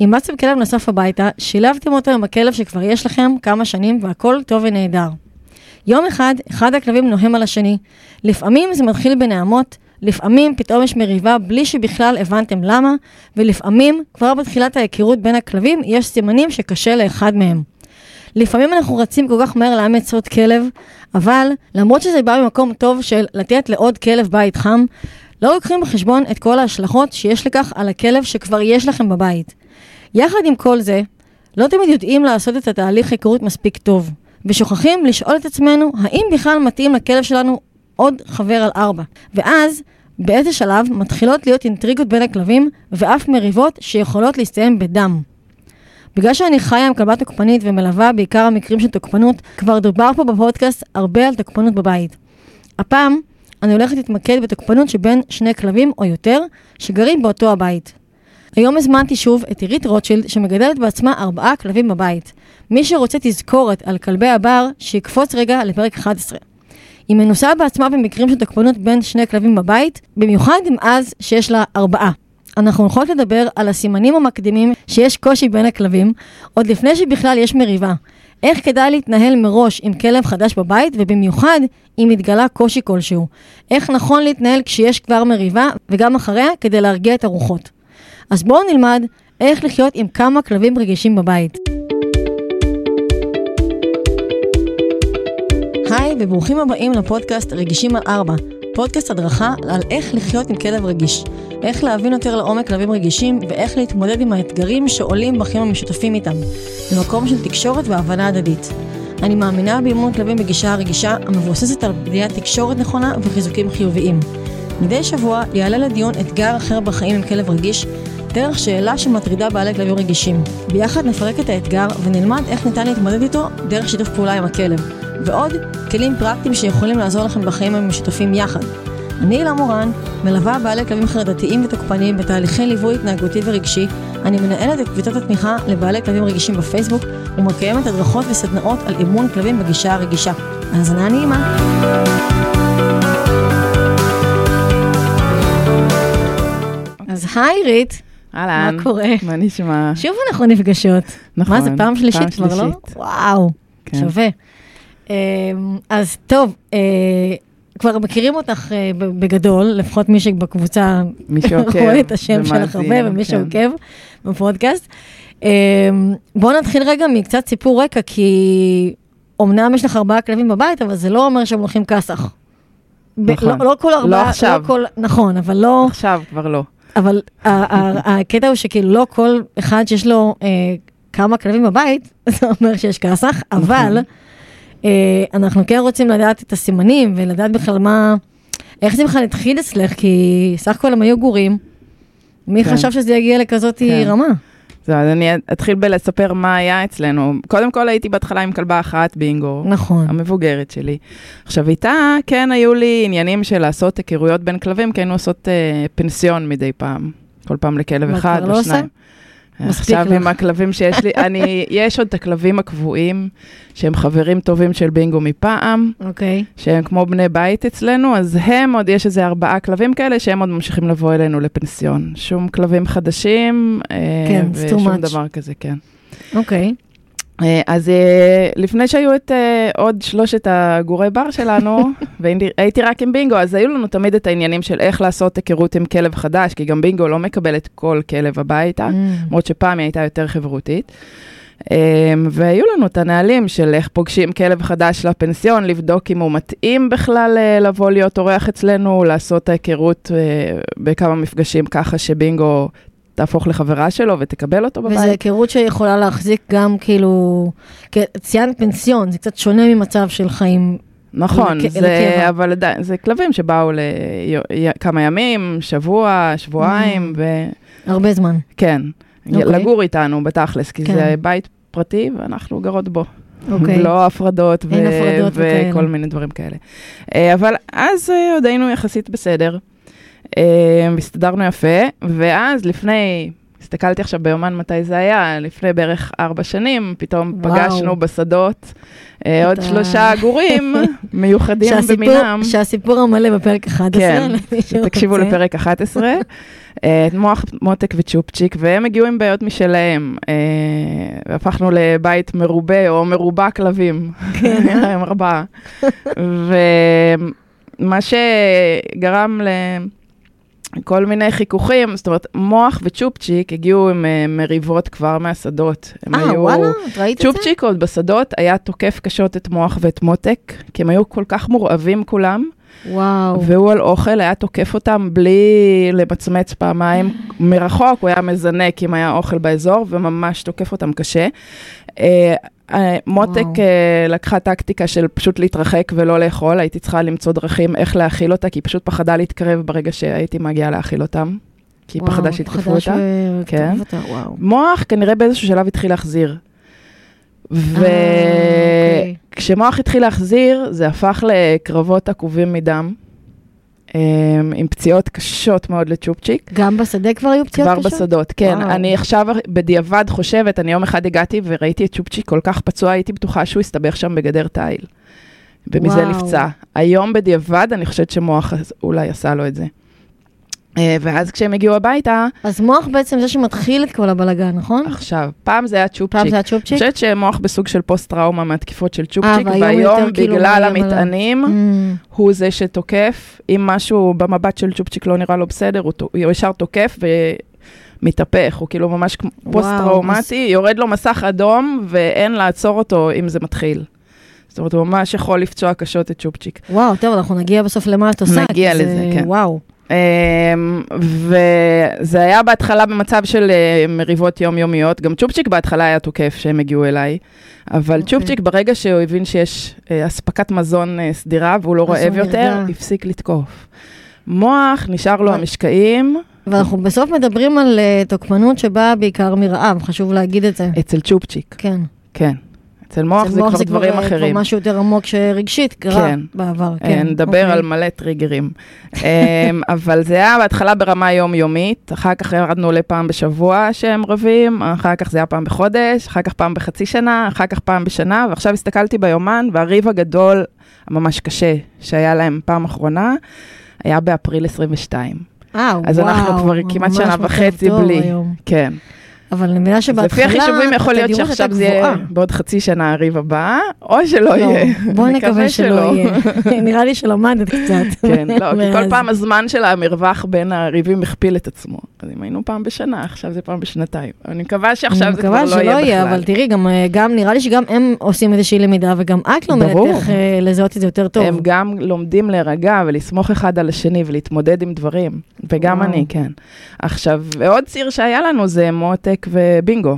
אימצתם כלב נוסף הביתה, שילבתם אותו עם הכלב שכבר יש לכם כמה שנים והכל טוב ונהדר. יום אחד, אחד הכלבים נוהם על השני. לפעמים זה מתחיל בנעמות, לפעמים פתאום יש מריבה בלי שבכלל הבנתם למה, ולפעמים, כבר בתחילת ההיכרות בין הכלבים, יש סימנים שקשה לאחד מהם. לפעמים אנחנו רצים כל כך מהר לאמץ עוד כלב, אבל למרות שזה בא ממקום טוב של לתת לעוד כלב בית חם, לא לוקחים בחשבון את כל ההשלכות שיש לכך על הכלב שכבר יש לכם בבית. יחד עם כל זה, לא תמיד יודעים לעשות את התהליך היכרות מספיק טוב, ושוכחים לשאול את עצמנו האם בכלל מתאים לכלב שלנו עוד חבר על ארבע. ואז, באיזה שלב מתחילות להיות אינטריגות בין הכלבים, ואף מריבות שיכולות להסתיים בדם. בגלל שאני חיה עם כלבה תוקפנית ומלווה בעיקר המקרים של תוקפנות, כבר דובר פה בפודקאסט הרבה על תוקפנות בבית. הפעם, אני הולכת להתמקד בתוקפנות שבין שני כלבים או יותר, שגרים באותו הבית. היום הזמנתי שוב את עירית רוטשילד, שמגדלת בעצמה ארבעה כלבים בבית. מי שרוצה תזכורת על כלבי הבר, שיקפוץ רגע לפרק 11. היא מנוסה בעצמה במקרים של תוקפנות בין שני כלבים בבית, במיוחד אם אז שיש לה ארבעה. אנחנו הולכות לדבר על הסימנים המקדימים שיש קושי בין הכלבים, עוד לפני שבכלל יש מריבה. איך כדאי להתנהל מראש עם כלב חדש בבית, ובמיוחד אם מתגלה קושי כלשהו. איך נכון להתנהל כשיש כבר מריבה, וגם אחריה, כדי להרגיע את הרוחות. אז בואו נלמד איך לחיות עם כמה כלבים רגישים בבית. היי, וברוכים הבאים לפודקאסט רגישים על ארבע. פודקאסט הדרכה על איך לחיות עם כלב רגיש, איך להבין יותר לעומק כלבים רגישים ואיך להתמודד עם האתגרים שעולים בחיים המשותפים איתם, במקום של תקשורת והבנה הדדית. אני מאמינה באימון כלבים בגישה הרגישה המבוססת על בניית תקשורת נכונה וחיזוקים חיוביים. מדי שבוע יעלה לדיון אתגר אחר בחיים עם כלב רגיש, דרך שאלה שמטרידה בעלי כלבים רגישים. ביחד נפרק את האתגר ונלמד איך ניתן להתמודד איתו דרך שיתוף פעולה עם הכלב. ועוד כלים פרקטיים שיכולים לעזור לכם בחיים המשותפים יחד. אני הילה מורן, מלווה בעלי כלבים חרדתיים ותוקפניים בתהליכי ליווי התנהגותי ורגשי. אני מנהלת את קבוצת התמיכה לבעלי כלבים רגישים בפייסבוק ומקיימת הדרכות וסדנאות על אימון כלבים בגישה הרגישה. האזנה נעימה. אז היי רית. אהלן. מה קורה? מה נשמע? שוב אנחנו נפגשות. נכון. מה זה, פעם שלישית כבר, לא? וואו, כן. שווה. אמ, אז טוב, אה, כבר מכירים אותך אה, בגדול, לפחות מי שבקבוצה רואה את השם שלך הרבה, ומי כן. שעוקב בפודקאסט. אמ, בואו נתחיל רגע מקצת סיפור רקע, כי אמנם יש לך ארבעה כלבים בבית, אבל זה לא אומר שהם הולכים כסח. נכון. לא, לא כל ארבעה, לא עכשיו. כל, נכון, אבל לא, עכשיו כבר לא. אבל הקטע הוא שכאילו לא כל אחד שיש לו אה, כמה כלבים בבית, זה אומר שיש כסח, אבל אה, אנחנו כן רוצים לדעת את הסימנים ולדעת בכלל מה, איך זה בכלל התחיל אצלך, כי סך הכל הם היו גורים. מי כן. חשב שזה יגיע לכזאת כן. רמה? אז אני אתחיל בלספר מה היה אצלנו. קודם כל הייתי בהתחלה עם כלבה אחת, בינגו. נכון. המבוגרת שלי. עכשיו איתה כן היו לי עניינים של לעשות היכרויות בין כלבים, כי היינו עושות אה, פנסיון מדי פעם. כל פעם לכלב אחד לא או עושה? שניים. מספיק עכשיו עם. הכלבים שיש לי, אני, יש עוד את הכלבים הקבועים, שהם חברים טובים של בינגו מפעם, אוקיי. שהם כמו בני בית אצלנו, אז הם עוד, יש איזה ארבעה כלבים כאלה שהם עוד ממשיכים לבוא אלינו לפנסיון. שום כלבים חדשים, אה, כן, ושום. דבר כזה, כן. אוקיי. אה, אז אה, לפני שהיו את אה, עוד שלושת הגורי בר שלנו, והייתי רק עם בינגו, אז היו לנו תמיד את העניינים של איך לעשות היכרות עם כלב חדש, כי גם בינגו לא מקבלת כל כלב הביתה, Mm. למרות שפעם היא הייתה יותר חברותית. אה, והיו לנו את הנהלים של איך פוגשים כלב חדש לפנסיון, לבדוק אם הוא מתאים בכלל אה, לבוא להיות אורח אצלנו, לעשות את ההיכרות אה, בכמה מפגשים ככה שבינגו תהפוך לחברה שלו ותקבל אותו בבית. וזו היכרות שיכולה להחזיק גם כאילו, ציינת פנסיון, זה קצת שונה ממצב של חיים. נכון, לק- זה, לקבע. אבל עדיין, זה כלבים שבאו לכמה ימים, שבוע, שבועיים, הרבה זמן. וכן, אוקיי. לגור איתנו בתכלס, כי כן. זה בית פרטי ואנחנו גרות בו. אוקיי. לא הפרדות, אין הפרדות וכאלה. וכל מיני דברים כאלה. אה, אבל אז אה, עוד היינו יחסית בסדר, הסתדרנו יפה, ואז לפני, הסתכלתי עכשיו ביומן מתי זה היה, לפני בערך ארבע שנים, פתאום וואו. פגשנו בשדות אה, עוד ה- שלושה גורים מיוחדים שהסיפור, במינם. שהסיפור המלא בפרק 11. כן. תקשיבו לפרק 11. אה, מוח, מותק וצ'ופצ'יק, והם הגיעו עם בעיות משלהם. אה, והפכנו לבית מרובה או מרובע כלבים, הם ארבעה. ומה שגרם לכל מיני חיכוכים, זאת אומרת, מוח וצ'ופצ'יק הגיעו עם אה, מריבות כבר מהשדות. הם אה, היו- וואלה, את ראית את זה? צ'ופצ'יק עוד בשדות היה תוקף קשות את מוח ואת מותק, כי הם היו כל כך מורעבים כולם. וואו. והוא על אוכל היה תוקף אותם בלי למצמץ פעמיים. מרחוק הוא היה מזנק אם היה אוכל באזור, וממש תוקף אותם קשה. אה, אה, מותק וואו. אה, לקחה טקטיקה של פשוט להתרחק ולא לאכול, הייתי צריכה למצוא דרכים איך להאכיל אותה, כי היא פשוט פחדה להתקרב ברגע שהייתי מגיעה להאכיל אותם. כי היא פחדה שיתקפו אותה. כן. אותה, וואו. מוח כנראה באיזשהו שלב התחיל להחזיר. אוקיי. וכשמוח התחיל להחזיר, זה הפך לקרבות עקובים מדם, אמ, עם פציעות קשות מאוד לצ'ופצ'יק. גם בשדה כבר היו פציעות כבר קשות? בשדות, כן. וואו. אני עכשיו בדיעבד חושבת, אני יום אחד הגעתי וראיתי את צ'ופצ'יק כל כך פצוע, הייתי בטוחה שהוא הסתבך שם בגדר תיל. ומזה. נפצע. היום בדיעבד, אני חושבת שמוח אולי עשה לו את זה. אה, ואז כשהם הגיעו הביתה, אז מוח בעצם זה שמתחיל את כל הבלגן, נכון? עכשיו, פעם זה היה צ'ופצ'יק. פעם זה היה אני צ'ופצ'יק? חושבת שמוח בסוג של פוסט-טראומה מהתקיפות של צ'ופצ'יק, והיום והיום כאילו בגלל. המטענים, Mm, הוא זה שתוקף. אם משהו במבט של צ'ופצ'יק לא נראה לו בסדר, הוא, ישר תוקף ומתהפך, הוא כאילו ממש פוסט-טראומטי, יורד לו מסך אדום ואין לעצור אותו אם זה מתחיל. זאת אומרת, הוא ממש יכול לפצוע קשות את צ'ופצ'יק. וואו, טוב, אנחנו נגיע בסוף למה את עושה. נגיע זה- לזה, כן. וואו. אמ, וזה היה בהתחלה במצב של אה, מריבות יומיומיות, גם צ'ופצ'יק בהתחלה היה תוקף שהם הגיעו אליי, אבל אוקיי. צ'ופצ'יק ברגע שהוא הבין שיש אה, אספקת מזון אה, סדירה והוא לא רעב יותר. הפסיק לתקוף. מוח, נשאר לו המשקעים, ואנחנו בסוף מדברים על תוקפנות שבאה בעיקר מרעב, חשוב להגיד את זה. אצל צ'ופצ'יק, כן. כן. אצל מוח זה כבר דברים אה, אחרים. כבר משהו יותר עמוק שרגשית קרה כן. בעבר. אה, כן. נדבר אוקיי. על מלא טריגרים. אמ, אבל זה היה בהתחלה ברמה יומיומית, אחר כך ירדנו לפעם בשבוע שהם רבים, אחר כך זה היה פעם בחודש, אחר כך פעם בחצי שנה, אחר כך פעם בשנה, ועכשיו הסתכלתי ביומן, והריב הגדול, הממש קשה, שהיה להם פעם אחרונה, היה באפריל 22. אה, אז וואו, אנחנו כבר כמעט שנה וחצי בלי. היום. כן. אבל אני מבינה שבהתחלה, לפי החישובים יכול להיות שעכשיו זה יהיה. בעוד חצי שנה הריב הבא, או שלא לא, יהיה. בוא נקווה שלא יהיה. נראה לי שלמדת קצת. כן, לא, כי כל. פעם הזמן של המרווח בין הריבים הכפיל את עצמו. אז אם היינו פעם בשנה, עכשיו זה פעם בשנתיים. אני מקווה שעכשיו זה כבר לא אני מקווה יהיה שלא יהיה, בכלל. אבל תראי, גם, אה, גם נראה לי שגם הם עושים איזושהי למידה, וגם את לומדת. איך אה, לזהות את זה יותר טוב. הם גם לומדים להירגע ולסמוך אחד על השני ולהתמודד עם דברים. וגם. אני, כן. עכשיו, ועוד ציר שהיה לנו זה מותק ובינגו.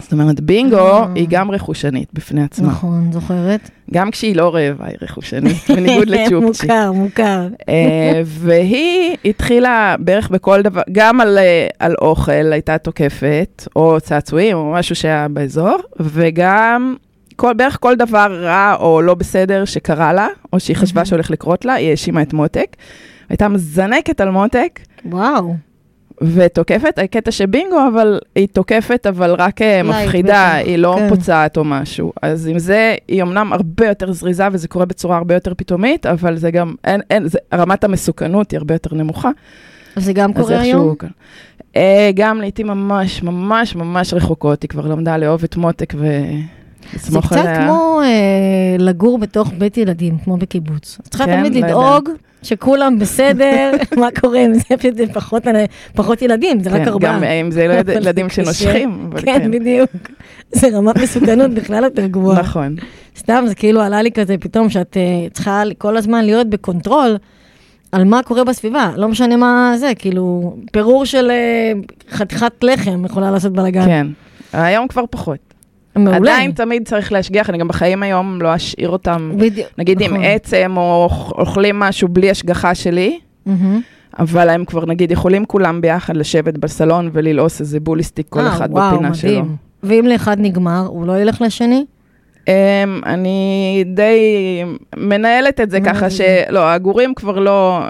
זאת אומרת, בינגו אה. היא גם רכושנית בפני עצמה. נכון, זוכרת? גם כשהיא לא רעבה היא רכושנית, בניגוד לצ'ופצ'יק. מוכר, מוכר. אה, והיא התחילה בערך בכל דבר, גם על, אה, על אוכל הייתה תוקפת, או צעצועים, או משהו שהיה באזור, וגם כל, בערך כל דבר רע או לא בסדר שקרה לה, או שהיא חשבה שהולך לקרות לה, היא האשימה את מותק. הייתה מזנקת על מותק, וואו. ותוקפת, הקטע שבינגו, אבל היא תוקפת, אבל רק אה, מפחידה, היא לא כן. פוצעת או משהו. אז עם זה, היא אמנם הרבה יותר זריזה, וזה קורה בצורה הרבה יותר פתאומית, אבל זה גם, אין, אין, זה, רמת המסוכנות היא הרבה יותר נמוכה. אז זה גם קורה היום? כאן. אה, גם לעיתים ממש, ממש, ממש רחוקות, היא כבר למדה לאהוב את מותק זה קצת עליה. כמו אה, לגור בתוך בית ילדים, כמו בקיבוץ. את צריכה כן, תמיד לא לדאוג שכולם בסדר, מה קורה עם זה, זה פחות, פחות ילדים, זה רק כן, ארבעה. גם אם זה לא ילדים. שנושכים, אבל כן, בדיוק. זה רמת מסוכנות בכלל יותר גבוהה. נכון. סתם, זה כאילו עלה לי כזה פתאום, שאת אה, צריכה כל הזמן להיות ב control על מה קורה בסביבה, לא משנה מה זה, כאילו, פירור של אה, חתיכת לחם יכולה לעשות בלאגן. כן. היום כבר פחות. מעולה. עדיין תמיד צריך להשגיח, אני גם בחיים היום לא אשאיר אותם, בדיוק. נגיד עם נכון. עצם או אוכלים משהו בלי השגחה שלי, מהמם. אבל הם כבר נגיד יכולים כולם ביחד לשבת בסלון וללעוס איזה בוליסטיק כל אה, אחד וואו, בפינה שלו. מדהים. ואם לאחד נגמר, הוא לא ילך לשני? Um, אני די מנהלת את זה מה ככה? שלא, הגורים כבר לא...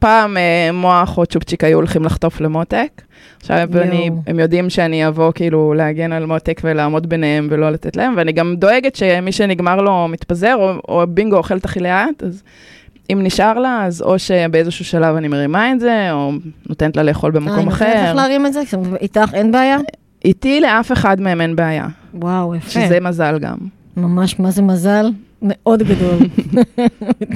פעם uh, מוח או צ'ופצ'יק היו הולכים לחטוף למותק. עכשיו אני. הם יודעים שאני אבוא כאילו להגן על מותק ולעמוד ביניהם ולא לתת להם, ואני גם דואגת שמי שנגמר לו מתפזר, או, או בינגו אוכל את הכי לאט, אז אם נשאר לה, אז או שבאיזשהו שלב אני מרימה את זה, או נותנת לה לאכול אה, במקום היא נותנת אחר. לך להרים את זה? איתך אין בעיה? איתי לאף אחד מהם אין בעיה, וואו, יפה. שזה מזל גם. ממש, מה זה מזל? מאוד גדול.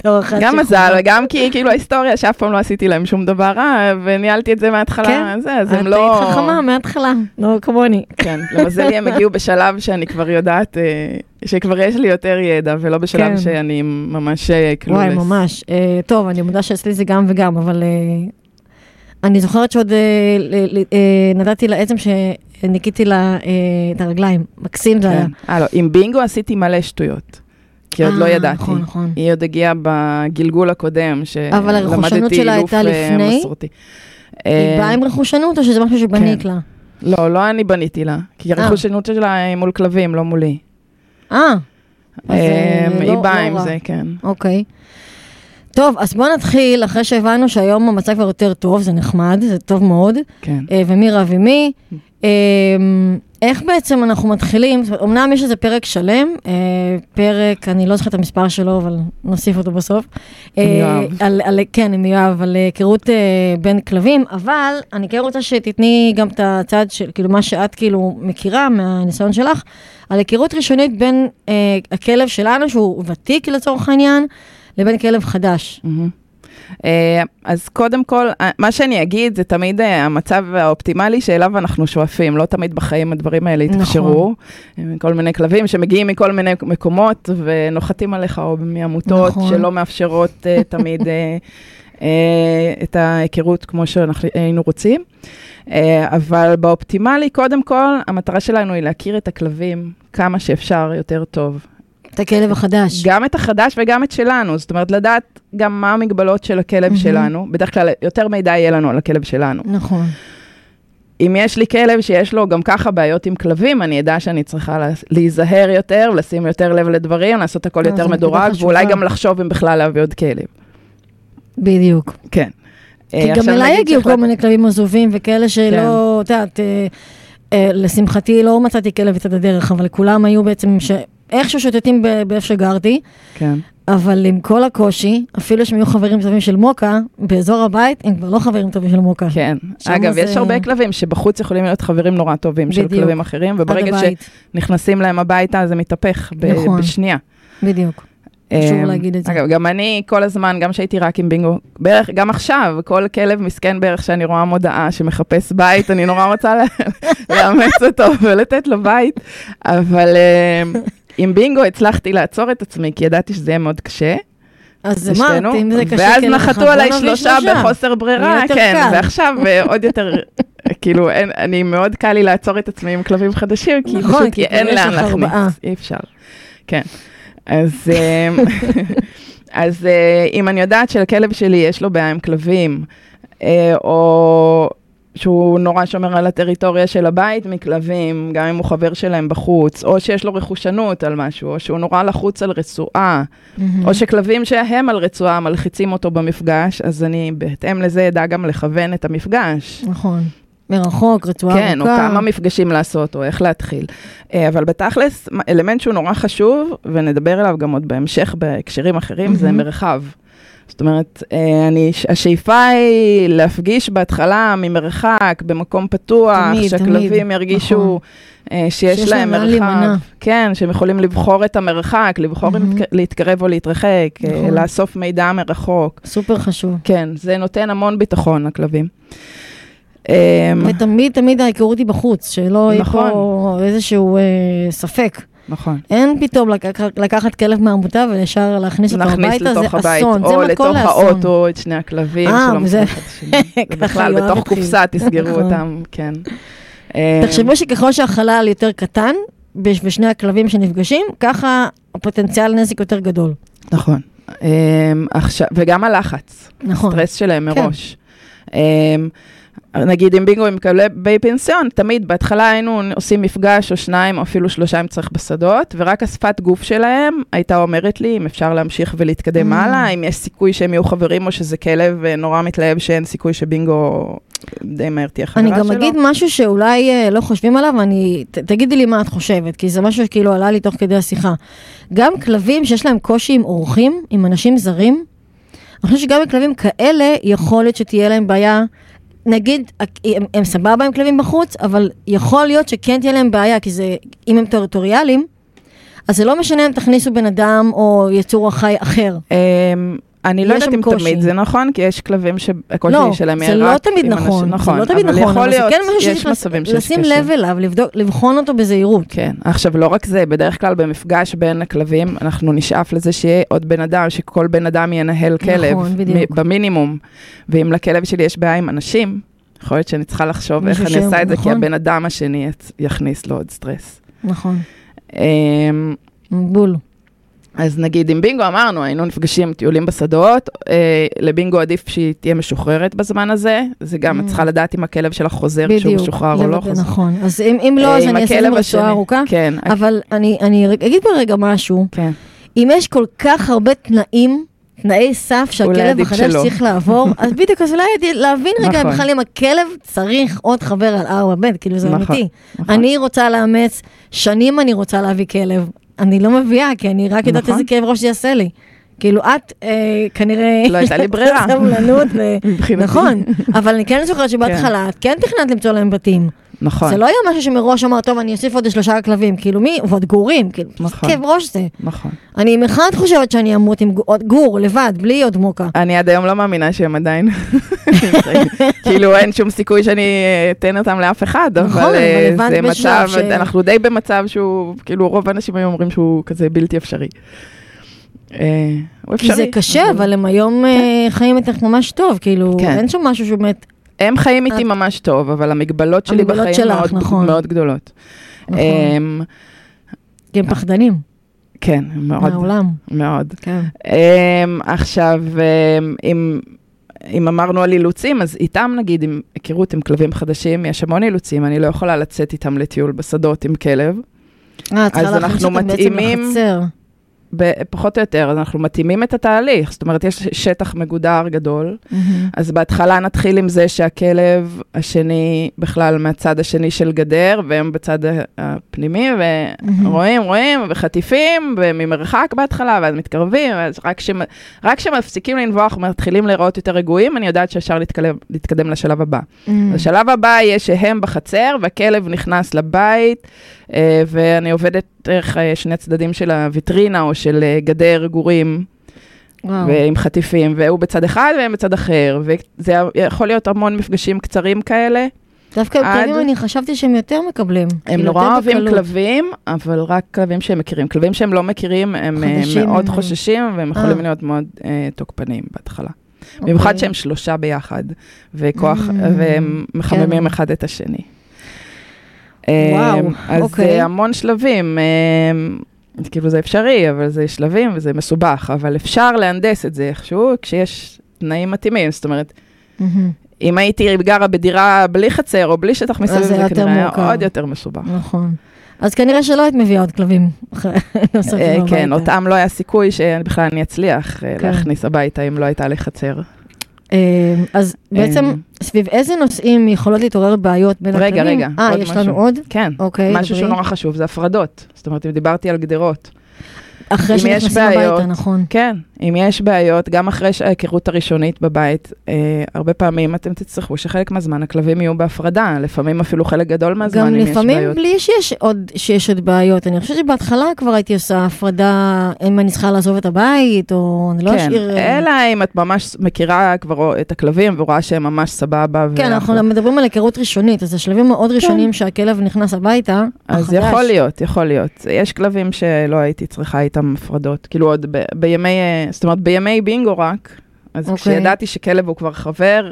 גם. מזל, וגם כי כאילו ההיסטוריה שאף פעם לא עשיתי להם שום דבר רע, וניהלתי את זה מההתחלה, כן, זה, אז הם את לא... היית חכמה מההתחלה, לא כמוני. כן, למזלי הם הגיעו בשלב שאני כבר יודעת, אה, שכבר יש לי יותר ידע, ולא בשלב כן. שאני ממש אה, קלולס. וואי, ממש. אה, טוב, אני מודה שאצלי זה גם וגם, אבל אה, אני זוכרת שעוד אה, אה, נתתי לה עצם שניקיתי לה אה, את הרגליים. מקסים זה היה. כן. אה, לא, עם בינגו עשיתי מלא שטויות, כי עוד לא אה, ידעתי. נכון, נכון. היא עוד הגיעה בגלגול הקודם, אבל הרכושנות שלמדתי שלה אילוף הייתה אה, לפני? מסורתי. היא אה, באה עם רכושנות או שזה משהו שבנית כן. לה? לא, לא אני בניתי לה, כי. הרכושנות שלה היא מול כלבים, לא מולי. אה, לא- היא לא באה עם רע. זה, כן. אוקיי. טוב, אז בואו נתחיל, אחרי שהבנו שהיום המצב כבר יותר טוב, זה נחמד, זה טוב מאוד, כן. ומי רב עם מי. איך בעצם אנחנו מתחילים, אמנם יש איזה פרק שלם, אה, פרק, אני לא זוכרת את המספר שלו, אבל נוסיף אותו בסוף. עם אה, יואב. על, על, כן, עם יואב, על היכרות אה, בין כלבים, אבל אני כן רוצה שתתני גם את הצד של, כאילו, מה שאת כאילו מכירה מהניסיון שלך, על היכרות ראשונית בין אה, הכלב שלנו, שהוא ותיק לצורך העניין, לבין כלב חדש. מהמם. אה, אז קודם כל, אה, מה שאני אגיד זה תמיד אה, המצב האופטימלי שאליו אנחנו שואפים. לא תמיד בחיים הדברים האלה נכון. התאפשרו. אה, כל מיני כלבים שמגיעים מכל מיני מקומות ונוחתים עליך, או מעמותות נכון. שלא מאפשרות תמיד את ההיכרות כמו שאנחנו היינו רוצים. אבל באופטימלי, קודם כל, המטרה שלנו היא להכיר את הכלבים כמה שאפשר יותר טוב. את הכלב החדש. גם את החדש וגם את שלנו, זאת אומרת, לדעת גם מה המגבלות של הכלב מהמם. שלנו. בדרך כלל יותר מידע יהיה לנו על הכלב שלנו. נכון. אם יש לי כלב שיש לו גם ככה בעיות עם כלבים, אני אדע שאני צריכה לה- להיזהר יותר, לשים יותר לב לדברים, לעשות הכל אה, יותר מדורג. ואולי גם לחשוב אם בכלל להביא עוד כלב. בדיוק. כן. כי אה, גם עכשיו אליי הגיעו כל מיני כלבים עזובים וכאלה שלא, את יודעת, אה, לשמחתי לא מצאתי כלב את הדרך, אבל כולם היו בעצם, שאיכשהו שוטטים באיפה שגרתי, כן. אבל עם כל הקושי, אפילו שהם היו חברים טובים של מוקה, באזור הבית הם כבר לא חברים טובים של מוקה. כן. אגב, זה- יש הרבה כלבים שבחוץ יכולים להיות חברים נורא טובים של בדיוק. כלבים אחרים, וברגע שנכנסים להם הביתה, זה מתהפך ב- נכון. בשנייה. בדיוק. חשוב אמ, להגיד את זה. אגב, גם אני כל הזמן, גם כשהייתי רק עם בינגו, בערך, גם עכשיו, כל כלב מסכן בערך שאני רואה מודעה שמחפש בית, אני נורא רוצה לאמץ אותו ולתת לו בית, אבל אמ, עם בינגו הצלחתי לעצור את עצמי, כי ידעתי שזה יהיה מאוד קשה. אז לשתינו, אמרת, אם זה קשה ואז אחד, נחתו עליי נביא שלושה בחוסר ברירה, כן. ועכשיו אה, עוד יותר, כאילו, אני מאוד קל לי לעצור את עצמי עם כלבים חדשים, כי נכון, פשוט אין יש לאן ארבעה. אי אפשר. כן. אז, אמ, אז אה, אם אני יודעת שלכלב שלי יש לו בעיה עם כלבים, אה, או שהוא נורא שומר על הטריטוריה של הבית מכלבים, גם אם הוא חבר שלהם בחוץ, או שיש לו רכושנות על משהו, או שהוא נורא לחוץ על רצועה, מהמם. או שכלבים שהם על רצועה מלחיצים אותו במפגש, אז אני בהתאם לזה אדע גם לכוון את המפגש. נכון. מרחוק, רצועה ארוכה. כן, או כמה מפגשים לעשות, או איך להתחיל. אה, אבל בתכלס, אלמנט שהוא נורא חשוב, ונדבר עליו גם עוד בהמשך בהקשרים אחרים, זה מהמם. מרחב. זאת אומרת, אה, אני, השאיפה היא להפגיש בהתחלה ממרחק, במקום פתוח, תמיד, שהכלבים תמיד, ירגישו נכון. אה, שיש שיש להם להם לאן מרחב. להימנע. כן, שהם יכולים לבחור את המרחק, לבחור אם מהמם. להתק- להתקרב או להתרחק, אה, נכון. לאסוף מידע מרחוק. סופר חשוב. כן, זה נותן המון ביטחון לכלבים. ותמיד תמיד ההיכרות היא בחוץ, שלא יהיה נכון. פה איזשהו אה, ספק. נכון. אין פתאום לקח, לקחת כלב מהעמותה וישר להכניס אותו להכניס הביתה, זה לתוך הבית, אסון, זה או מתכון לתוך לאסון. האוטו את שני הכלבים אה, שלא אחד את בכלל, יואב בתוך. קופסה תסגרו נכון. אותם, כן. אה, תחשבו שככל שהחלל יותר קטן, בש- בשני הכלבים שנפגשים, ככה הפוטנציאל נזק יותר גדול. נכון. אה, עכשיו, וגם הלחץ, נכון. סטרס שלהם כן. מראש. אה, נגיד עם בינגו עם כלבי פנסיון, תמיד בהתחלה היינו עושים מפגש או שניים או אפילו שלושה אם צריך בשדות, ורק השפת גוף שלהם הייתה אומרת לי אם אפשר להמשיך ולהתקדם Mm. הלאה, אם יש סיכוי שהם יהיו חברים או שזה כלב אה, נורא מתלהב שאין סיכוי שבינגו די מהר תהיה חברה אני שלו. גם אגיד משהו שאולי אה, לא חושבים עליו, אני, ת, תגידי לי מה את חושבת, כי זה משהו שכאילו עלה לי תוך כדי השיחה. גם כלבים שיש להם קושי עם אורחים, עם אנשים זרים, אני חושבת שגם עם כלבים כאלה, יכול להיות שתהיה להם בעיה. נגיד, הם, הם סבבה עם כלבים בחוץ, אבל יכול להיות שכן תהיה להם בעיה, כי זה, אם הם טריטוריאליים, אז זה לא משנה אם תכניסו בן אדם או יצור החי אחר. אני לא יודעת אם קושי. תמיד זה נכון, כי יש כלבים שהקושי לא, שלהם זה יהיה לא רק תמיד עם אנשים- נכון, זה נכון, לא תמיד אבל נכון, יכול אבל זה להיות, כן יש מצבים שיש לשים. לב אליו, לבדוק, לבחון אותו בזהירות. כן, עכשיו לא רק זה, בדרך כלל במפגש בין הכלבים, אנחנו נשאף לזה שיהיה עוד בן אדם, שכל בן אדם ינהל כלב, נכון, בדיוק. במינימום. ואם לכלב שלי יש בעיה עם אנשים, יכול להיות שאני צריכה לחשוב איך אני עושה את זה, כי נכון. הבן אדם השני יכניס לו עוד סטרס. נכון, אמ, בול. אז נגיד עם בינגו אמרנו, היינו נפגשים טיולים בשדות, אה, לבינגו עדיף שהיא תהיה משוחררת בזמן הזה, זה גם, את Mm. צריכה לדעת אם הכלב שלך חוזר כשהוא בדיוק. משוחרר או לא לוודא, חוזר. נכון, אז אם אם לא, אה, אז אני אעשה את ברצועה השני. ארוכה. כן, אבל אני, אני רגע- אגיד ברגע משהו, כן. אם יש כל כך הרבה תנאים, תנאי סף שהכלב החדש שלא. צריך לעבור, אז בדיוק, אז אולי להבין רגע נכון. בכלל אם הכלב צריך עוד חבר על ארבע ב', כאילו זה נכון, אמיתי. נכון. אני רוצה לאמץ, שנים אני רוצה להביא כלב, אני לא מביאה, כי אני רק יודעת נכון. איזה כאב ראש יעשה לי. כאילו, את אה, כנראה... לא הייתה לי ברירה. סבלנות, ו-. נכון, אבל אני כן זוכרת שבהתחלה את כן תכננת למצוא להם בתים. נכון, זה לא היה משהו שמראש אמר, טוב, אני אוסיף עוד שלושה כלבים, כאילו מי, ועוד גורים, כאילו, נכון. כאב ראש זה. נכון. אני אחד חושבת שאני אמות עם גור- גור, לבד, בלי עוד מוקה. אני עד היום לא מאמינה שהם עדיין, כאילו אין שום סיכוי שאני אתן אותם לאף אחד, נכון, אבל אה, אבל הבנת זה מצב, ש- אנחנו די במצב שהוא, כאילו רוב האנשים היו אומרים שהוא כזה בלתי אפשרי. אה, הוא כי אפשרי. זה קשה, אבל הם היום אה, חיים איתך ממש טוב, כאילו, כן. אין שם משהו שבאמת, הם חיים איתי ממש טוב, אבל המגבלות שלי המגבלות בחיים שלך, מאוד- נכון. מאוד גדולות. נכון. אמ, כי הם פחדנים כן, מאוד, מהעולם. מאוד. כן. Um, עכשיו, um, אם, אם אמרנו על אילוצים, אז איתם נגיד, עם היכרות עם כלבים חדשים, יש המון אילוצים, אני לא יכולה לצאת איתם לטיול בשדות עם כלב. אה, צריכה להכניס אותם בעצם לחצר. פחות או יותר, אז אנחנו מתאימים את התהליך, זאת אומרת, יש שטח מגודר גדול, מהמם. אז בהתחלה נתחיל עם זה שהכלב השני בכלל מהצד השני של גדר, והם בצד הפנימי, מהמם. ורואים, רואים, וחטיפים, וממרחק בהתחלה, ואז מתקרבים, ואז רק כשמ- רק כשמפסיקים לנבוח ומתחילים להיראות יותר רגועים, אני יודעת שאפשר להתקדם, להתקדם לשלב הבא. מהמם. השלב הבא יהיה שהם בחצר, והכלב נכנס לבית, ואני עובדת דרך אה, שני צדדים של הוויטרינה, או של אה, גדר גורים. וואו. ועם חטיפים, והוא בצד אחד והם בצד אחר, וזה יכול להיות המון מפגשים קצרים כאלה. דווקא עם עד- כלבים אני חשבתי שהם יותר מקבלים. הם כאילו, נורא יותר אוהבים בקלות. כלבים, אבל רק כלבים שהם מכירים. כלבים שהם לא מכירים, הם אה, חדשים מאוד הם- חוששים, והם יכולים אה. להיות מאוד אה, תוקפניים בהתחלה. אוקיי. במיוחד שהם שלושה ביחד, וכוח, Mm, והם מחממים כן. אחד את השני. וואו, אה, אז אוקיי. זה המון שלבים. אז כאילו זה אפשרי, אבל זה שלבים וזה מסובך, אבל אפשר להנדס את זה איכשהו כשיש תנאים מתאימים. זאת אומרת. אם הייתי גרה בדירה בלי חצר או בלי שטח מסביב, זה כנראה היה. עוד יותר מסובך. נכון. אז כנראה שלא היית מביאה עוד כלבים נוספים אה, הביתה. כן, אותם לא היה סיכוי שבכלל אני אצליח אה, כן. להכניס הביתה אם לא הייתה לי חצר. אה, אז בעצם, אה, סביב איזה נושאים יכולות להתעורר בעיות בין רגע, הכלבים? רגע, אה, עוד יש משהו. לנו עוד? כן, אוקיי, משהו שהוא. נורא חשוב זה הפרדות. זאת אומרת, אם דיברתי על גדרות. אחרי שנכנסים הביתה, נכון. כן, אם יש בעיות, גם אחרי ההיכרות הראשונית בבית, אה, הרבה פעמים אתם תצטרכו שחלק מהזמן הכלבים יהיו בהפרדה, לפעמים אפילו חלק גדול מהזמן, גם אם יש לפעמים בעיות. בלי שיש עוד, שיש עוד בעיות. אני חושבת שבהתחלה כבר הייתי עושה הפרדה, אם אני צריכה לעזוב את הבית, או אני לא כן, אשאיר... אה, אלא אם את ממש מכירה כבר את הכלבים ורואה שהם ממש סבבה. כן, אנחנו ואנחנו- מדברים על היכרות ראשונית, אז זה שלבים מאוד ראשונים שהכלב נכנס הביתה, אז החדש. יכול להיות, יכול להיות. יש כלבים שלא הייתי צריכה איתם הפרדות. כאילו עוד ב- בימי, אה, זאת אומרת, בימי בינגו רק, אז אוקיי. כשידעתי שכלב הוא כבר חבר,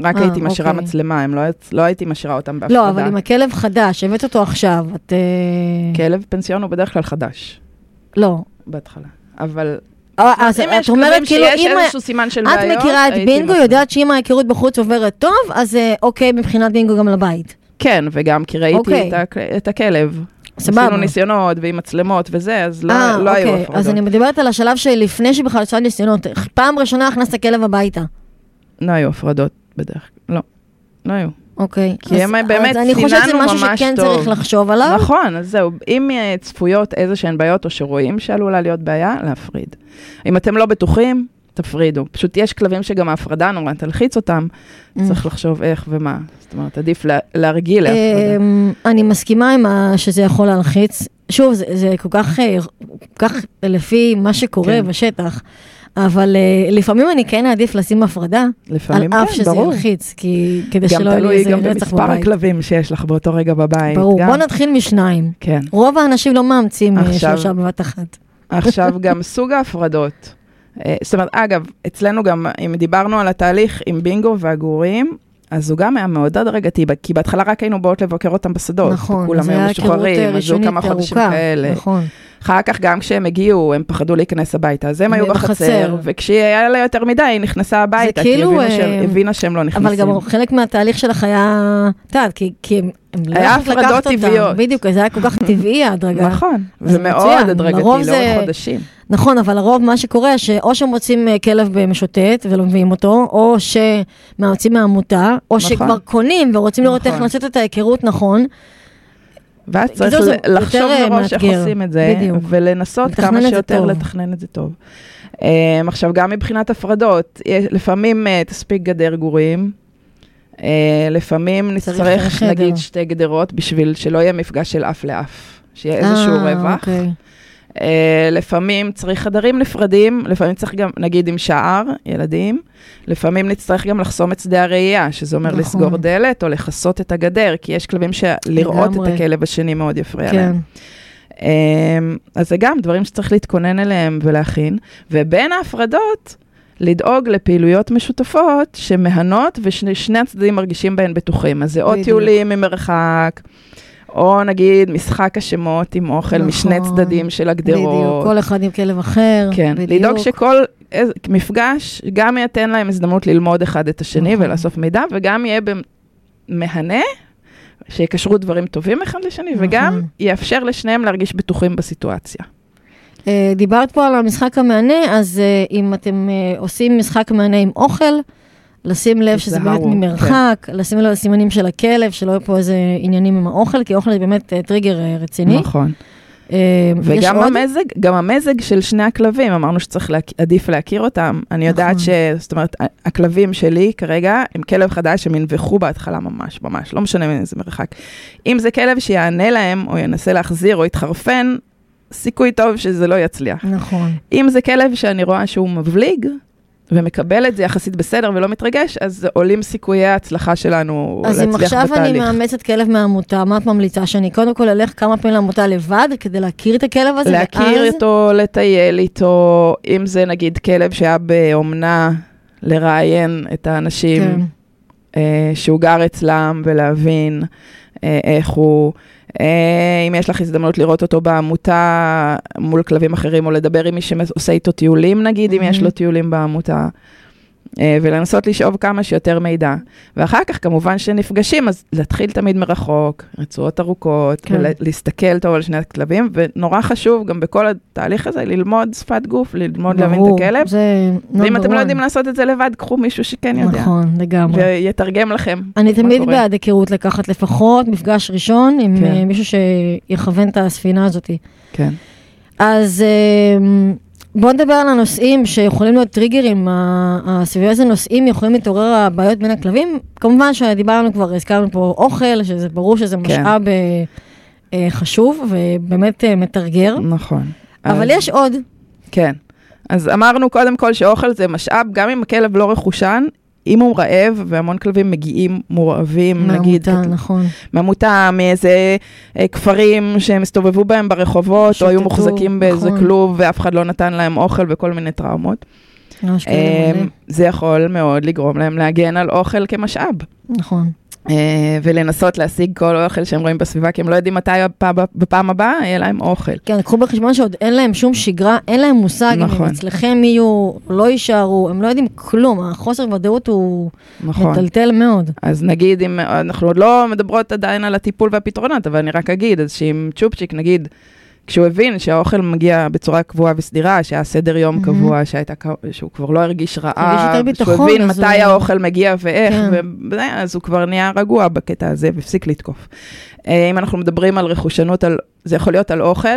רק אה, הייתי משאירה אוקיי. מצלמה, הם לא, לא הייתי משאירה אותם בהפרדה. לא, אבל עם הכלב חדש, הבאת אותו עכשיו, את... אה, כלב פנסיון הוא בדרך כלל חדש, לא. בהתחלה. אבל אה, אז אם יש את כלבים כאילו, שיש אם... איזשהו סימן של את בעיות, מכירה את בינגו. יודעת שאם ההיכרות בחוץ עוברת טוב, אז אוקיי מבחינת בינגו גם לבית. כן, וגם כי ראיתי אוקיי. את. את הכלב. סבבה. עשינו ניסיונות ועם מצלמות וזה, אז לא, אה, לא היו אוקיי. הפרדות. אז אני מדברת על השלב שלפני שבכלל עושה ניסיונות. פעם ראשונה הכנסת כלב הביתה. לא היו הפרדות בדרך כלל, לא. לא היו. אוקיי. כי הם אז- באמת אז אני חושבת שזה סיננו משהו ממש שכן טוב. צריך לחשוב עליו. נכון, אז זהו. אם אה, צפויות איזה שהן בעיות או שרואים שעלולה להיות בעיה, להפריד. אם אתם לא בטוחים, תפרידו. פשוט יש כלבים שגם ההפרדה נורא תלחיץ אותם, Mm. צריך לחשוב איך ומה. זאת אומרת, עדיף לה- להרגיל להפרדה. אמ, אני מסכימה עם שזה יכול להלחיץ. שוב, זה, זה כל כך, אה, כל כך לפי מה שקורה כן. בשטח, אבל אה, לפעמים אני כן אעדיף לשים הפרדה, על לפעמים אף כן, שזה ברור. ילחיץ, כי כדי גם שלא יהיה לי תלוי איזה גם רצח במספר בבית. הכלבים שיש לך באותו רגע בבית. ברור, גם. בוא נתחיל משניים. כן. רוב האנשים לא מאמצים אה, עכשיו- שלושה בבת אחת. עכשיו גם סוג ההפרדות. אה, זאת אומרת, אגב, אצלנו גם, אם דיברנו על התהליך עם בינגו והגורים, אז הוא גם היה מאוד הדרגתי, כי בהתחלה רק היינו באות לבקר אותם בשדות. נכון, כולם זה היו היה היכרות אה, משוחררים, אז היו ראשונית כמה חודשים ארוכה. כאלה. נכון. אחר כך, גם כשהם הגיעו, הם פחדו להיכנס הביתה, אז הם היו בחצר. בחצר, וכשהיה לה יותר מדי, היא נכנסה הביתה, כי כאילו, הבינו שהם- אה, הבינה שהם לא נכנסים. אבל גם חלק מהתהליך שלך היה, את יודעת, כי, כי הם, לא היה יכולים לקחת אותם. טבעיות. בדיוק, זה היה כל כך טבעי ההדרגה. נכון, ומאוד הדרגתי, לאורך זה- חודשים. נכון, אבל לרוב מה שקורה, שאו שמוצאים אה, כלב משוטט ולא מביאים אותו, או שמאמצים מהעמותה, או נכון. שכבר קונים ורוצים לראות איך נכון. לעשות את ההיכרות נכון. ואז צריך זה לחשוב אה, מראש איך. עושים את זה, בדיוק. ולנסות כמה שיותר טוב. לתכנן את זה טוב. Um, עכשיו, גם מבחינת הפרדות, לפעמים uh, תספיק גדר גורים, uh, לפעמים נצטרך. נגיד שתי גדרות בשביל שלא יהיה מפגש של אף לאף, שיהיה איזשהו אה, רווח. אוקיי. Uh, לפעמים צריך חדרים נפרדים, לפעמים צריך גם, נגיד עם שער, ילדים, לפעמים נצטרך גם לחסום את שדה הראייה, שזה אומר נכון. לסגור דלת או לכסות את הגדר, כי יש כלבים שלראות את לגמרי. הכלב השני מאוד יפריע להם. כן. אמ, אז זה גם דברים שצריך להתכונן אליהם ולהכין. ובין ההפרדות, לדאוג לפעילויות משותפות שמהנות ושני הצדדים מרגישים בהן בטוחים. אז זה או. טיולים ממרחק, או נגיד משחק השמות עם אוכל נכון. משני צדדים של הגדרות. בדיוק, כל אחד עם כלב אחר. כן, בדיוק. לדאוג שכל איז- מפגש גם ייתן להם הזדמנות ללמוד אחד את השני נכון. ולאסוף מידע, וגם יהיה מהנה, שיקשרו דברים טובים אחד לשני, נכון. וגם יאפשר לשניהם להרגיש בטוחים בסיטואציה. אה, דיברת פה על המשחק המהנה, אז אה, אם אתם אה, עושים משחק מהנה עם אוכל, לשים לב שזה באמת ממרחק, לשים לב לסימנים של הכלב, שלא יהיו פה איזה עניינים עם האוכל, כי אוכל זה באמת אה, טריגר אה, רציני. נכון. אה, וגם? המזג, גם המזג של שני הכלבים, אמרנו שצריך להכ... עדיף להכיר אותם. אני יודעת נכון. ש... זאת אומרת, הכלבים שלי כרגע, עם כלב חדש, הם ינבחו בהתחלה ממש, ממש, לא משנה מאיזה מרחק. אם זה כלב שיענה להם, או ינסה להחזיר, או יתחרפן, סיכוי טוב שזה לא יצליח. נכון. אם זה כלב שאני רואה שהוא מבליג, ומקבל את זה יחסית בסדר ולא מתרגש, אז עולים סיכויי ההצלחה שלנו אז אם להצליח עכשיו אני בתהליך. מאמצת כלב מהעמותה, מה את ממליצה? שאני קודם כל אלך כמה פעמים לעמותה לבד, כדי להכיר את הכלב הזה, להכיר ואז... אותו, לטייל איתו, אם זה נגיד כלב שהיה באומנה, לראיין את האנשים כן. אה, שהוא גר אצלם ולהבין אה, איך הוא. אה, אם יש לך הזדמנות לראות אותו בעמותה מול כלבים אחרים, או לדבר עם מי שעושה איתו טיולים נגיד, אם יש. לו טיולים בעמותה. אה, ולנסות לשאוב כמה שיותר מידע. ואחר כך, כמובן שנפגשים, אז להתחיל תמיד מרחוק, רצועות ארוכות, כן. ולהסתכל טוב על שני הכלבים, ונורא חשוב גם בכל התהליך הזה ללמוד שפת גוף, ללמוד להבין את ברור, הכלב. זה ואם number אתם לא. יודעים לעשות את זה לבד, קחו מישהו שכן יודע. נכון, לגמרי. ויתרגם לכם. אני תמיד קורה. בעד היכרות לקחת לפחות מפגש ראשון עם כן. אה, מישהו שיכוון את הספינה הזאת. כן. אז בואו נדבר על הנושאים שיכולים להיות טריגרים, הסביבי איזה נושאים יכולים להתעורר הבעיות בין הכלבים. כמובן שדיברנו כבר, הזכרנו פה אוכל, שזה ברור שזה כן. משאב אה, חשוב ובאמת אה, מתרגר, נכון. אבל אז- יש עוד. כן. אז אמרנו קודם כל שאוכל זה משאב, גם אם הכלב לא רכושן, אם הוא רעב, והמון כלבים מגיעים מורעבים, נגיד, מהעמותה, נכון. מעמותה, מאיזה אה, כפרים שהם הסתובבו בהם ברחובות, או שוטטו, היו מוחזקים באיזה נכון. כלוב ואף אחד לא נתן להם אוכל וכל מיני טראומות. אה. זה יכול מאוד לגרום להם להגן על אוכל כמשאב. נכון. אה, ולנסות להשיג כל אוכל שהם רואים בסביבה, כי הם לא יודעים מתי בפעם הבאה יהיה להם אוכל. כן, קחו בחשבון שעוד אין להם שום שגרה, אין להם מושג אם נכון. הם אצלכם יהיו, לא יישארו, הם לא יודעים כלום, החוסר ודאות הוא נכון. מטלטל מאוד. אז נגיד, אם אנחנו עוד לא מדברות עדיין על הטיפול והפתרונות, אבל אני רק אגיד, אז שאם צ'ופצ'יק, נגיד, כשהוא הבין שהאוכל מגיע בצורה קבועה וסדירה, שהיה סדר יום מהמם. קבוע, שהייתה, שהוא כבר לא הרגיש רעב, שהוא הבין מתי הוא- האוכל מגיע ואיך, כן. וזה, אז הוא כבר נהיה רגוע בקטע הזה והפסיק לתקוף. אה, אם אנחנו מדברים על רכושנות, על, זה יכול להיות על אוכל,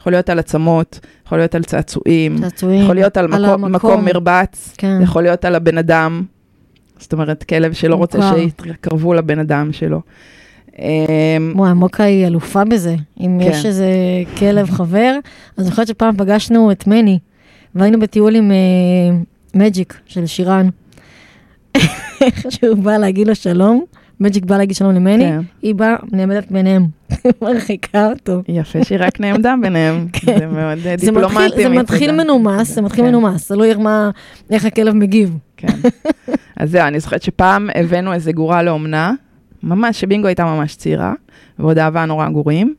יכול להיות על עצמות, יכול להיות על צעצועים, צעצועים. יכול להיות על, על מקום, המקום. מקום מרבץ, כן. יכול להיות על הבן אדם, זאת אומרת, כלב שלא רוצה. שיתקרבו לבן אדם שלו. אמ, וואי, מוקה היא אלופה בזה. אם כן. יש איזה כלב חבר, אז אני זוכרת שפעם פגשנו את מני, והיינו בטיול עם אה, מג'יק של שירן. איך שהוא בא להגיד לו שלום, מג'יק בא להגיד שלום למני, כן. היא באה, נעמדת ביניהם, מרחיקה אותו. יפה שהיא רק נעמדה ביניהם, כן. זה מאוד דיפלומטי. זה מתחיל. מנומס, זה מתחיל כן. מנומס, תלוי מה- איך הכלב מגיב. כן. אז זהו, אני זוכרת שפעם הבאנו איזה גורה לאומנה, ממש, שבינגו הייתה ממש צעירה, ועוד אהבה נורא גורים.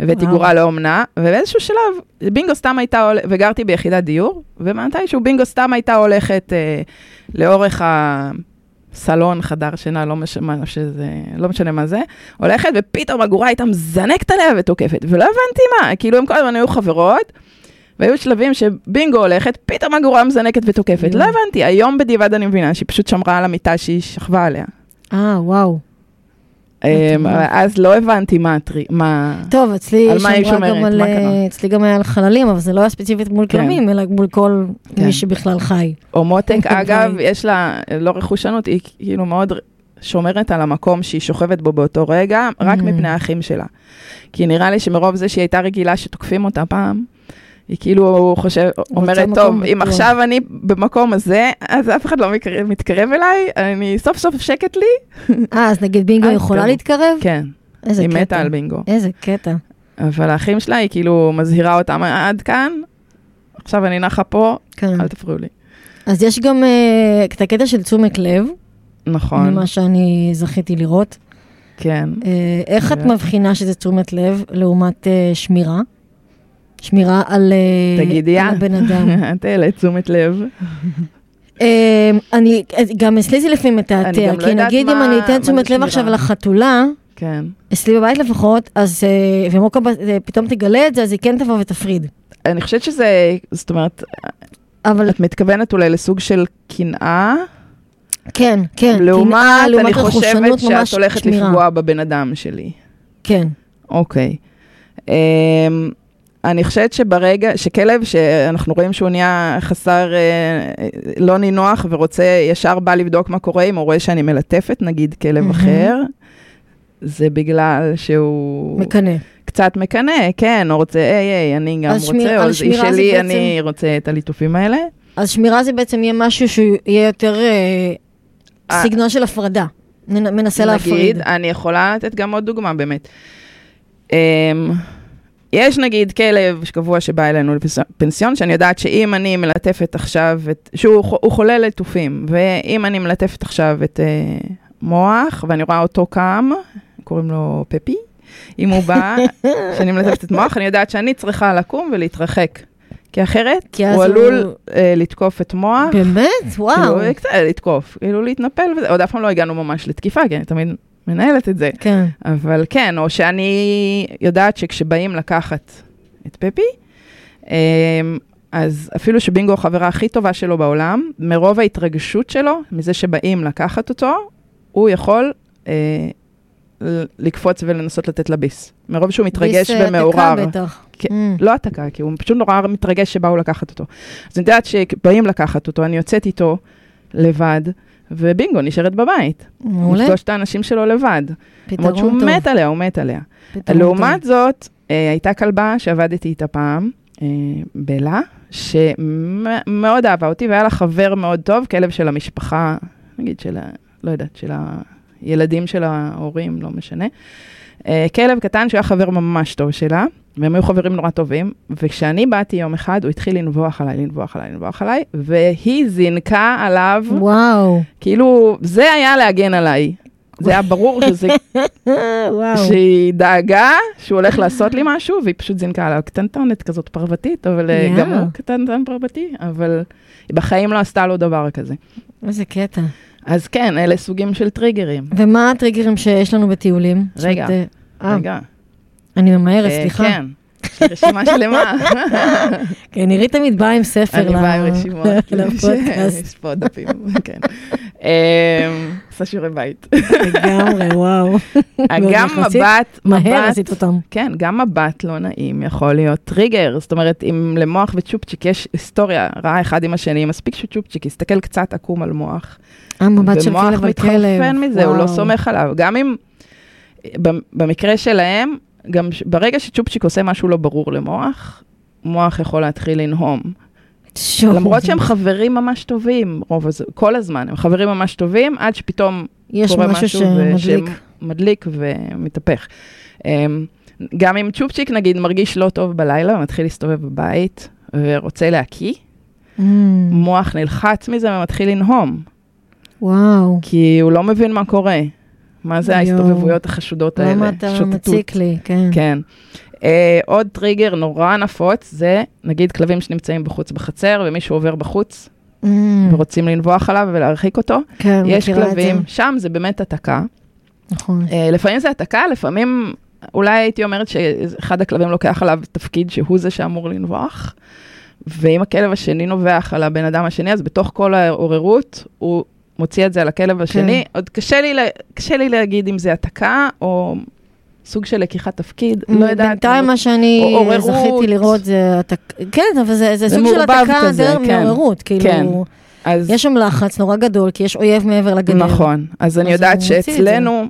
הבאתי. גורה לאומנה, ובאיזשהו שלב, בינגו סתם הייתה וגרתי ביחידת דיור, ומתישהו בינגו סתם הייתה הולכת אה, לאורך הסלון, חדר שינה, לא, מש, מה, שזה, לא משנה מה זה, הולכת, ופתאום הגורה הייתה מזנקת עליה ותוקפת, ולא הבנתי מה, כאילו הם כל הזמן היו חברות, והיו שלבים שבינגו הולכת, פתאום הגורה מזנקת ותוקפת. לא. הבנתי, היום בדיעבד אני מבינה שהיא פשוט שמרה על המיטה שהיא שכבה עליה. אה, וואו. אמ. אז לא הבנתי מה. טוב, אצלי היא שמרה? גם על... אה, אצלי גם היה על חללים, אבל זה לא היה ספציפית מול כן. כלבים, אלא מול כל כן. מי שבכלל חי. או מותק, אגב. יש לה לא רכושנות, היא כאילו מאוד שומרת על המקום שהיא שוכבת בו באותו רגע, רק Mhm. מפני האחים שלה. כי נראה לי שמרוב זה שהיא הייתה רגילה שתוקפים אותה פעם, היא כאילו חושב, אומרת, מקום טוב, אם בטוח." עכשיו אני במקום הזה, אז אף אחד לא מקרב- מתקרב אליי, אני סוף סוף שקט לי. אה, אז נגיד בינגו אל יכולה. להתקרב? כן, איזה היא קטע. מתה על בינגו. איזה קטע. אבל האחים שלה, היא כאילו מזהירה אותם, עד כאן, עכשיו אני נחה פה, כן. אל תפריעו לי. אז יש גם אה, את הקטע של תשומת לב, נכון, ממה שאני זכיתי לראות. כן. אה, איך את. מבחינה שזה תשומת לב לעומת אה, שמירה? שמירה על אה, תגידי על את. הבן אדם. את העלית תשומת לב. אה, אני, גם אצלי זה לפעמים מתעתע, לא כי יודעת נגיד אם אני אתן תשומת לב עכשיו. לחתולה, כן. אצלי בבית לפחות, אז, אה, ומוקה אה, פתאום תגלה את זה, אז היא כן תבוא ותפריד. אני חושבת שזה, זאת אומרת, אבל את מתכוונת אולי לסוג של קנאה, כן, כן. לעומת, קנאה, אני חושבת שאת הולכת שמירה. לפגוע בבן אדם שלי. כן. אוקיי. אמ, אני חושבת שברגע, שכלב שאנחנו רואים שהוא נהיה חסר, אה, לא נינוח ורוצה, ישר בא לבדוק מה קורה, אם הוא רואה שאני מלטפת, נגיד כלב מהמם. אחר, זה בגלל שהוא מקנא. קצת מקנא, כן, הוא רוצה, היי, היי, אני גם שמיר- רוצה, על או שלי, בעצם- אני רוצה את הליטופים האלה. אז שמירה זה בעצם יהיה משהו שהוא יהיה יותר אה, אה. סגנון של הפרדה. מנסה להפריד. נגיד, אני יכולה לתת גם עוד דוגמה, באמת. Um, יש נגיד כלב קבוע שבא אלינו לפנסיון, שאני יודעת שאם אני מלטפת עכשיו, את, שהוא הוא חולה ליטופים, ואם אני מלטפת עכשיו את uh, מוח, ואני רואה אותו קם, קוראים לו פפי, אם הוא בא, שאני מלטפת את מוח, אני יודעת שאני צריכה לקום ולהתרחק. כי אחרת, כי הוא הוא- עלול uh, לתקוף את מוח. באמת? וואו. כאילו, לתקוף, כאילו להתנפל וזה, עוד אף פעם לא הגענו ממש לתקיפה, כי אני תמיד מנהלת את זה. כן. אבל כן, או שאני יודעת שכשבאים לקחת את פפי, אמ, אז אפילו שבינגו החברה הכי טובה שלו בעולם, מרוב ההתרגשות שלו, מזה שבאים לקחת אותו, הוא יכול אה, לקפוץ ולנסות לתת לה ביס. מרוב שהוא מתרגש ביס, אה, ומעורר. דקה בטח. כן, Mm. לא העתקה, כי הוא פשוט נורא מתרגש שבאו לקחת אותו. אז אני יודעת שבאים לקחת אותו, אני יוצאת איתו לבד, ובינגו, נשארת בבית. מעולה. לפגוש את האנשים שלו לבד. פתרון למרות שהוא טוב. מת עליה, הוא מת עליה. פתרון לעומת טוב. זאת, אה, הייתה כלבה שעבדתי איתה פעם, אה, בלה, שמאוד אהבה אותי, והיה לה חבר מאוד טוב, כלב של המשפחה, נגיד של, ה- לא יודעת, של הילדים של ההורים, לא משנה. אה, כלב קטן שהיה חבר ממש טוב שלה, והם היו חברים נורא טובים, וכשאני באתי יום אחד, הוא התחיל לנבוח עליי, לנבוח עליי, לנבוח עליי, והיא זינקה עליו, וואו. כאילו, זה היה להגן עליי. זה היה ברור שזה וואו. שהיא דאגה שהוא הולך לעשות לי משהו, והיא פשוט זינקה עליו קטנטונת כזאת פרוותית, אבל אה, יאה. גם הוא קטנטן פרותי, אבל היא בחיים לא עשתה לו דבר כזה. איזה קטע. אז כן, אלה סוגים של טריגרים. ומה הטריגרים שיש לנו בטיולים? רגע, אומרת, אה, רגע. אני ממהרת, אה, סליחה. כן. רשימה שלמה. כן, נירית תמיד באה עם ספר אני באה עם רשימות. לפודקאסט. יש פה דפים, כן. אמ, עושה שיעורי בית. לגמרי, וואו. גם מבט, מהר עשית אותם. כן, גם מבט לא נעים יכול להיות טריגר. זאת אומרת, אם למוח וצ'ופצ'יק יש היסטוריה רעה אחד עם השני, מספיק שצ'ופצ'יק יסתכל קצת עקום על מוח. המבט של ומוח כלב על כלב. מתחרפן מזה, הוא לא. סומך עליו. גם אם, במקרה שלהם, גם ש- ברגע שצ'ופצ'יק עושה משהו לא ברור למוח, מוח יכול להתחיל לנהום. שוב. למרות שהם חברים ממש טובים, רוב הז... כל הזמן, הם חברים ממש טובים, עד שפתאום יש קורה משהו משהו שמדליק. שמדליק ומתהפך. אמ, גם אם צ'ופצ'יק נגיד מרגיש לא טוב בלילה, מתחיל להסתובב בבית ורוצה להקיא, Mm, מוח נלחץ מזה ומתחיל לנהום, וואו. כי הוא לא מבין מה קורה. מה זה. ההסתובבויות החשודות האלה? למה אתה. מציק לי? כן. כן. Uh, עוד טריגר נורא נפוץ זה, נגיד כלבים שנמצאים בחוץ בחצר ומישהו עובר בחוץ Mm, ורוצים לנבוח עליו ולהרחיק אותו. כן, יש את זה. כלבים, שם זה באמת התקה. נכון. Uh, לפעמים זה התקה, לפעמים אולי הייתי אומרת שאחד הכלבים לוקח עליו תפקיד שהוא זה שאמור לנבוח. ואם הכלב השני נובח על הבן אדם השני, אז בתוך כל העוררות הוא מוציא את זה על הכלב השני. עוד קשה לי, קשה לי להגיד אם זה התקה או סוג של לקיחת תפקיד, לא יודעת. בינתיים מה שאני. זכיתי לראות זה, התק- כן, אבל זה זה סוג של התקה כזה, דרך כן. מעוררות, כן. כאילו, אז יש שם לחץ נורא גדול, כי יש אויב מעבר לגדר. נכון, אז אני יודעת. שאצלנו,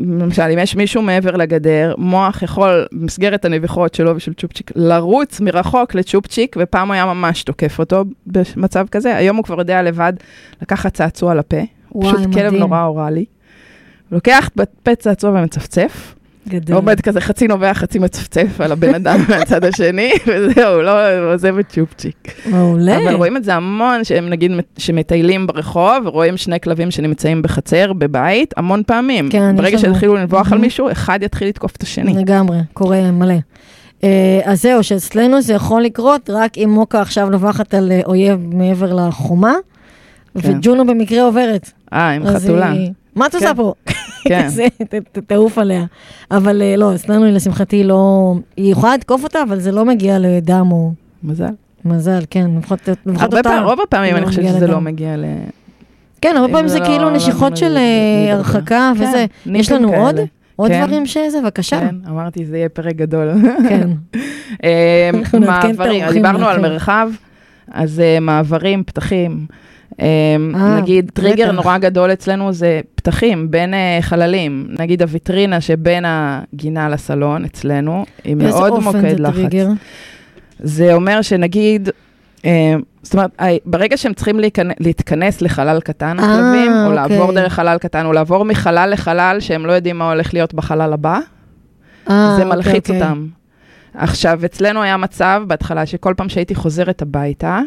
למשל, אם יש מישהו מעבר לגדר, מוח יכול, במסגרת הנביחות שלו ושל צ'ופצ'יק, לרוץ מרחוק לצ'ופצ'יק, ופעם הוא היה ממש תוקף אותו במצב כזה, היום הוא כבר יודע לבד לקחת צעצוע לפה, וואי, פשוט כלב מדהים. נורא אוראלי. לוקח בפה צעצוע ומצפצף, גדול. עומד כזה חצי נובח, חצי מצפצף על הבן אדם מהצד השני, וזהו, לא עוזב את צ'ופצ'יק. מעולה. אבל רואים את זה המון, שהם נגיד שמטיילים ברחוב, ורואים שני כלבים שנמצאים בחצר, בבית, המון פעמים. כן, ברגע לנו. שיתחילו לנבוח על מהמם. מישהו, אחד יתחיל לתקוף את השני. לגמרי, קורה מלא. אה, אז זהו, שאצלנו זה יכול לקרות רק אם מוקה עכשיו נובחת על אה, אויב מעבר לחומה, כן. וג'ונו במקרה עוברת. אה, עם חתולה. היא- מה את עושה כן. פה? כן. תעוף עליה. אבל אה, לא, אצלנו היא לשמחתי לא... היא יכולה לתקוף אותה, אבל זה לא מגיע לדם או מזל. מזל, כן. לפחות אותה. רוב הפעמים לא אני חושבת שזה. לא מגיע ל... כן, הרבה פעמים זה לא- כאילו לא נשיכות של אה. הרחקה כן, וזה. יש לנו עוד? עוד כן. דברים שזה? בבקשה. כן, אמרתי, זה יהיה פרק גדול. כן. אה, מעברים, דיברנו על. מרחב, אז מעברים, פתחים. אה, אה, נגיד, טריגר. נורא גדול אצלנו זה פתחים בין אה, חללים. נגיד הוויטרינה שבין הגינה לסלון אצלנו, היא באיזה מאוד אופן מוקד זה לחץ. טריגר? זה אומר שנגיד, אה, זאת אומרת, ברגע שהם צריכים להתכנס לחלל קטן, הכלבים, או אוקיי. לעבור דרך חלל קטן, או לעבור מחלל לחלל שהם לא יודעים מה הולך להיות בחלל הבא, זה אוקיי, מלחיץ אוקיי. אותם. עכשיו, אצלנו היה מצב בהתחלה שכל פעם שהייתי חוזרת הביתה,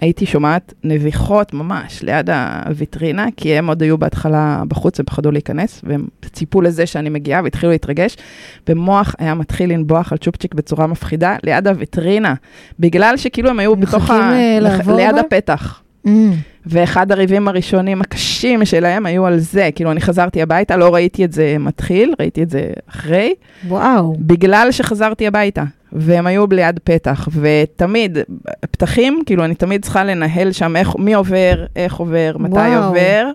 הייתי שומעת נביחות ממש ליד הוויטרינה, כי הם עוד היו בהתחלה בחוץ, הם פחדו להיכנס, והם ציפו לזה שאני מגיעה והתחילו להתרגש, ומוח היה מתחיל לנבוח על צ'ופצ'יק בצורה מפחידה ליד הוויטרינה, בגלל שכאילו הם היו בתוך מחכים, אה, לח- לעבור ליד בה? הפתח. Mm, ואחד הריבים הראשונים הקשים שלהם היו על זה, כאילו אני חזרתי הביתה, לא ראיתי את זה מתחיל, ראיתי את זה אחרי, וואו. בגלל שחזרתי הביתה, והם היו ליד פתח, ותמיד, פתחים, כאילו, אני תמיד צריכה לנהל שם איך, מי עובר, איך עובר, מתי וואו. עובר.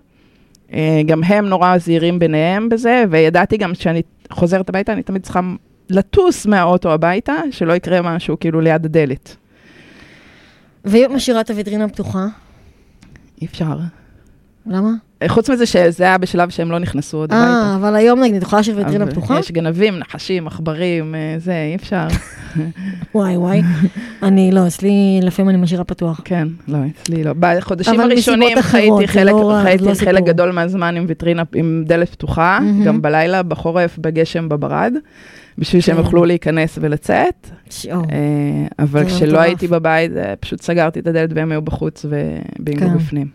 אה, גם הם נורא זהירים ביניהם בזה, וידעתי גם כשאני חוזרת הביתה, אני תמיד צריכה לטוס מהאוטו הביתה, שלא יקרה משהו כאילו ליד הדלת. והיא משאירה את הוויטרינה פתוחה? אי אפשר. למה? אה, חוץ מזה שזה היה בשלב שהם לא נכנסו עוד הביתה. אה, אבל היום נגיד, את יכולה להשאיר ויטרינה אבל פתוחה? יש גנבים, נחשים, עכברים, אה, זה, אי אפשר. וואי וואי. אני לא, אצלי לפעמים אני משאירה פתוח. כן, לא, אצלי לא. בחודשים הראשונים חייתי חלק, לא- לא. גדול מהזמן עם ויטרינה, עם דלת פתוחה. גם בלילה, בחורף, בגשם, בברד, בשביל שהם כן. יוכלו להיכנס ולצאת. אה, אבל זה כשלא. הייתי בבית, אה, פשוט סגרתי את הדלת והם היו בחוץ ובינגו כן. בפנים.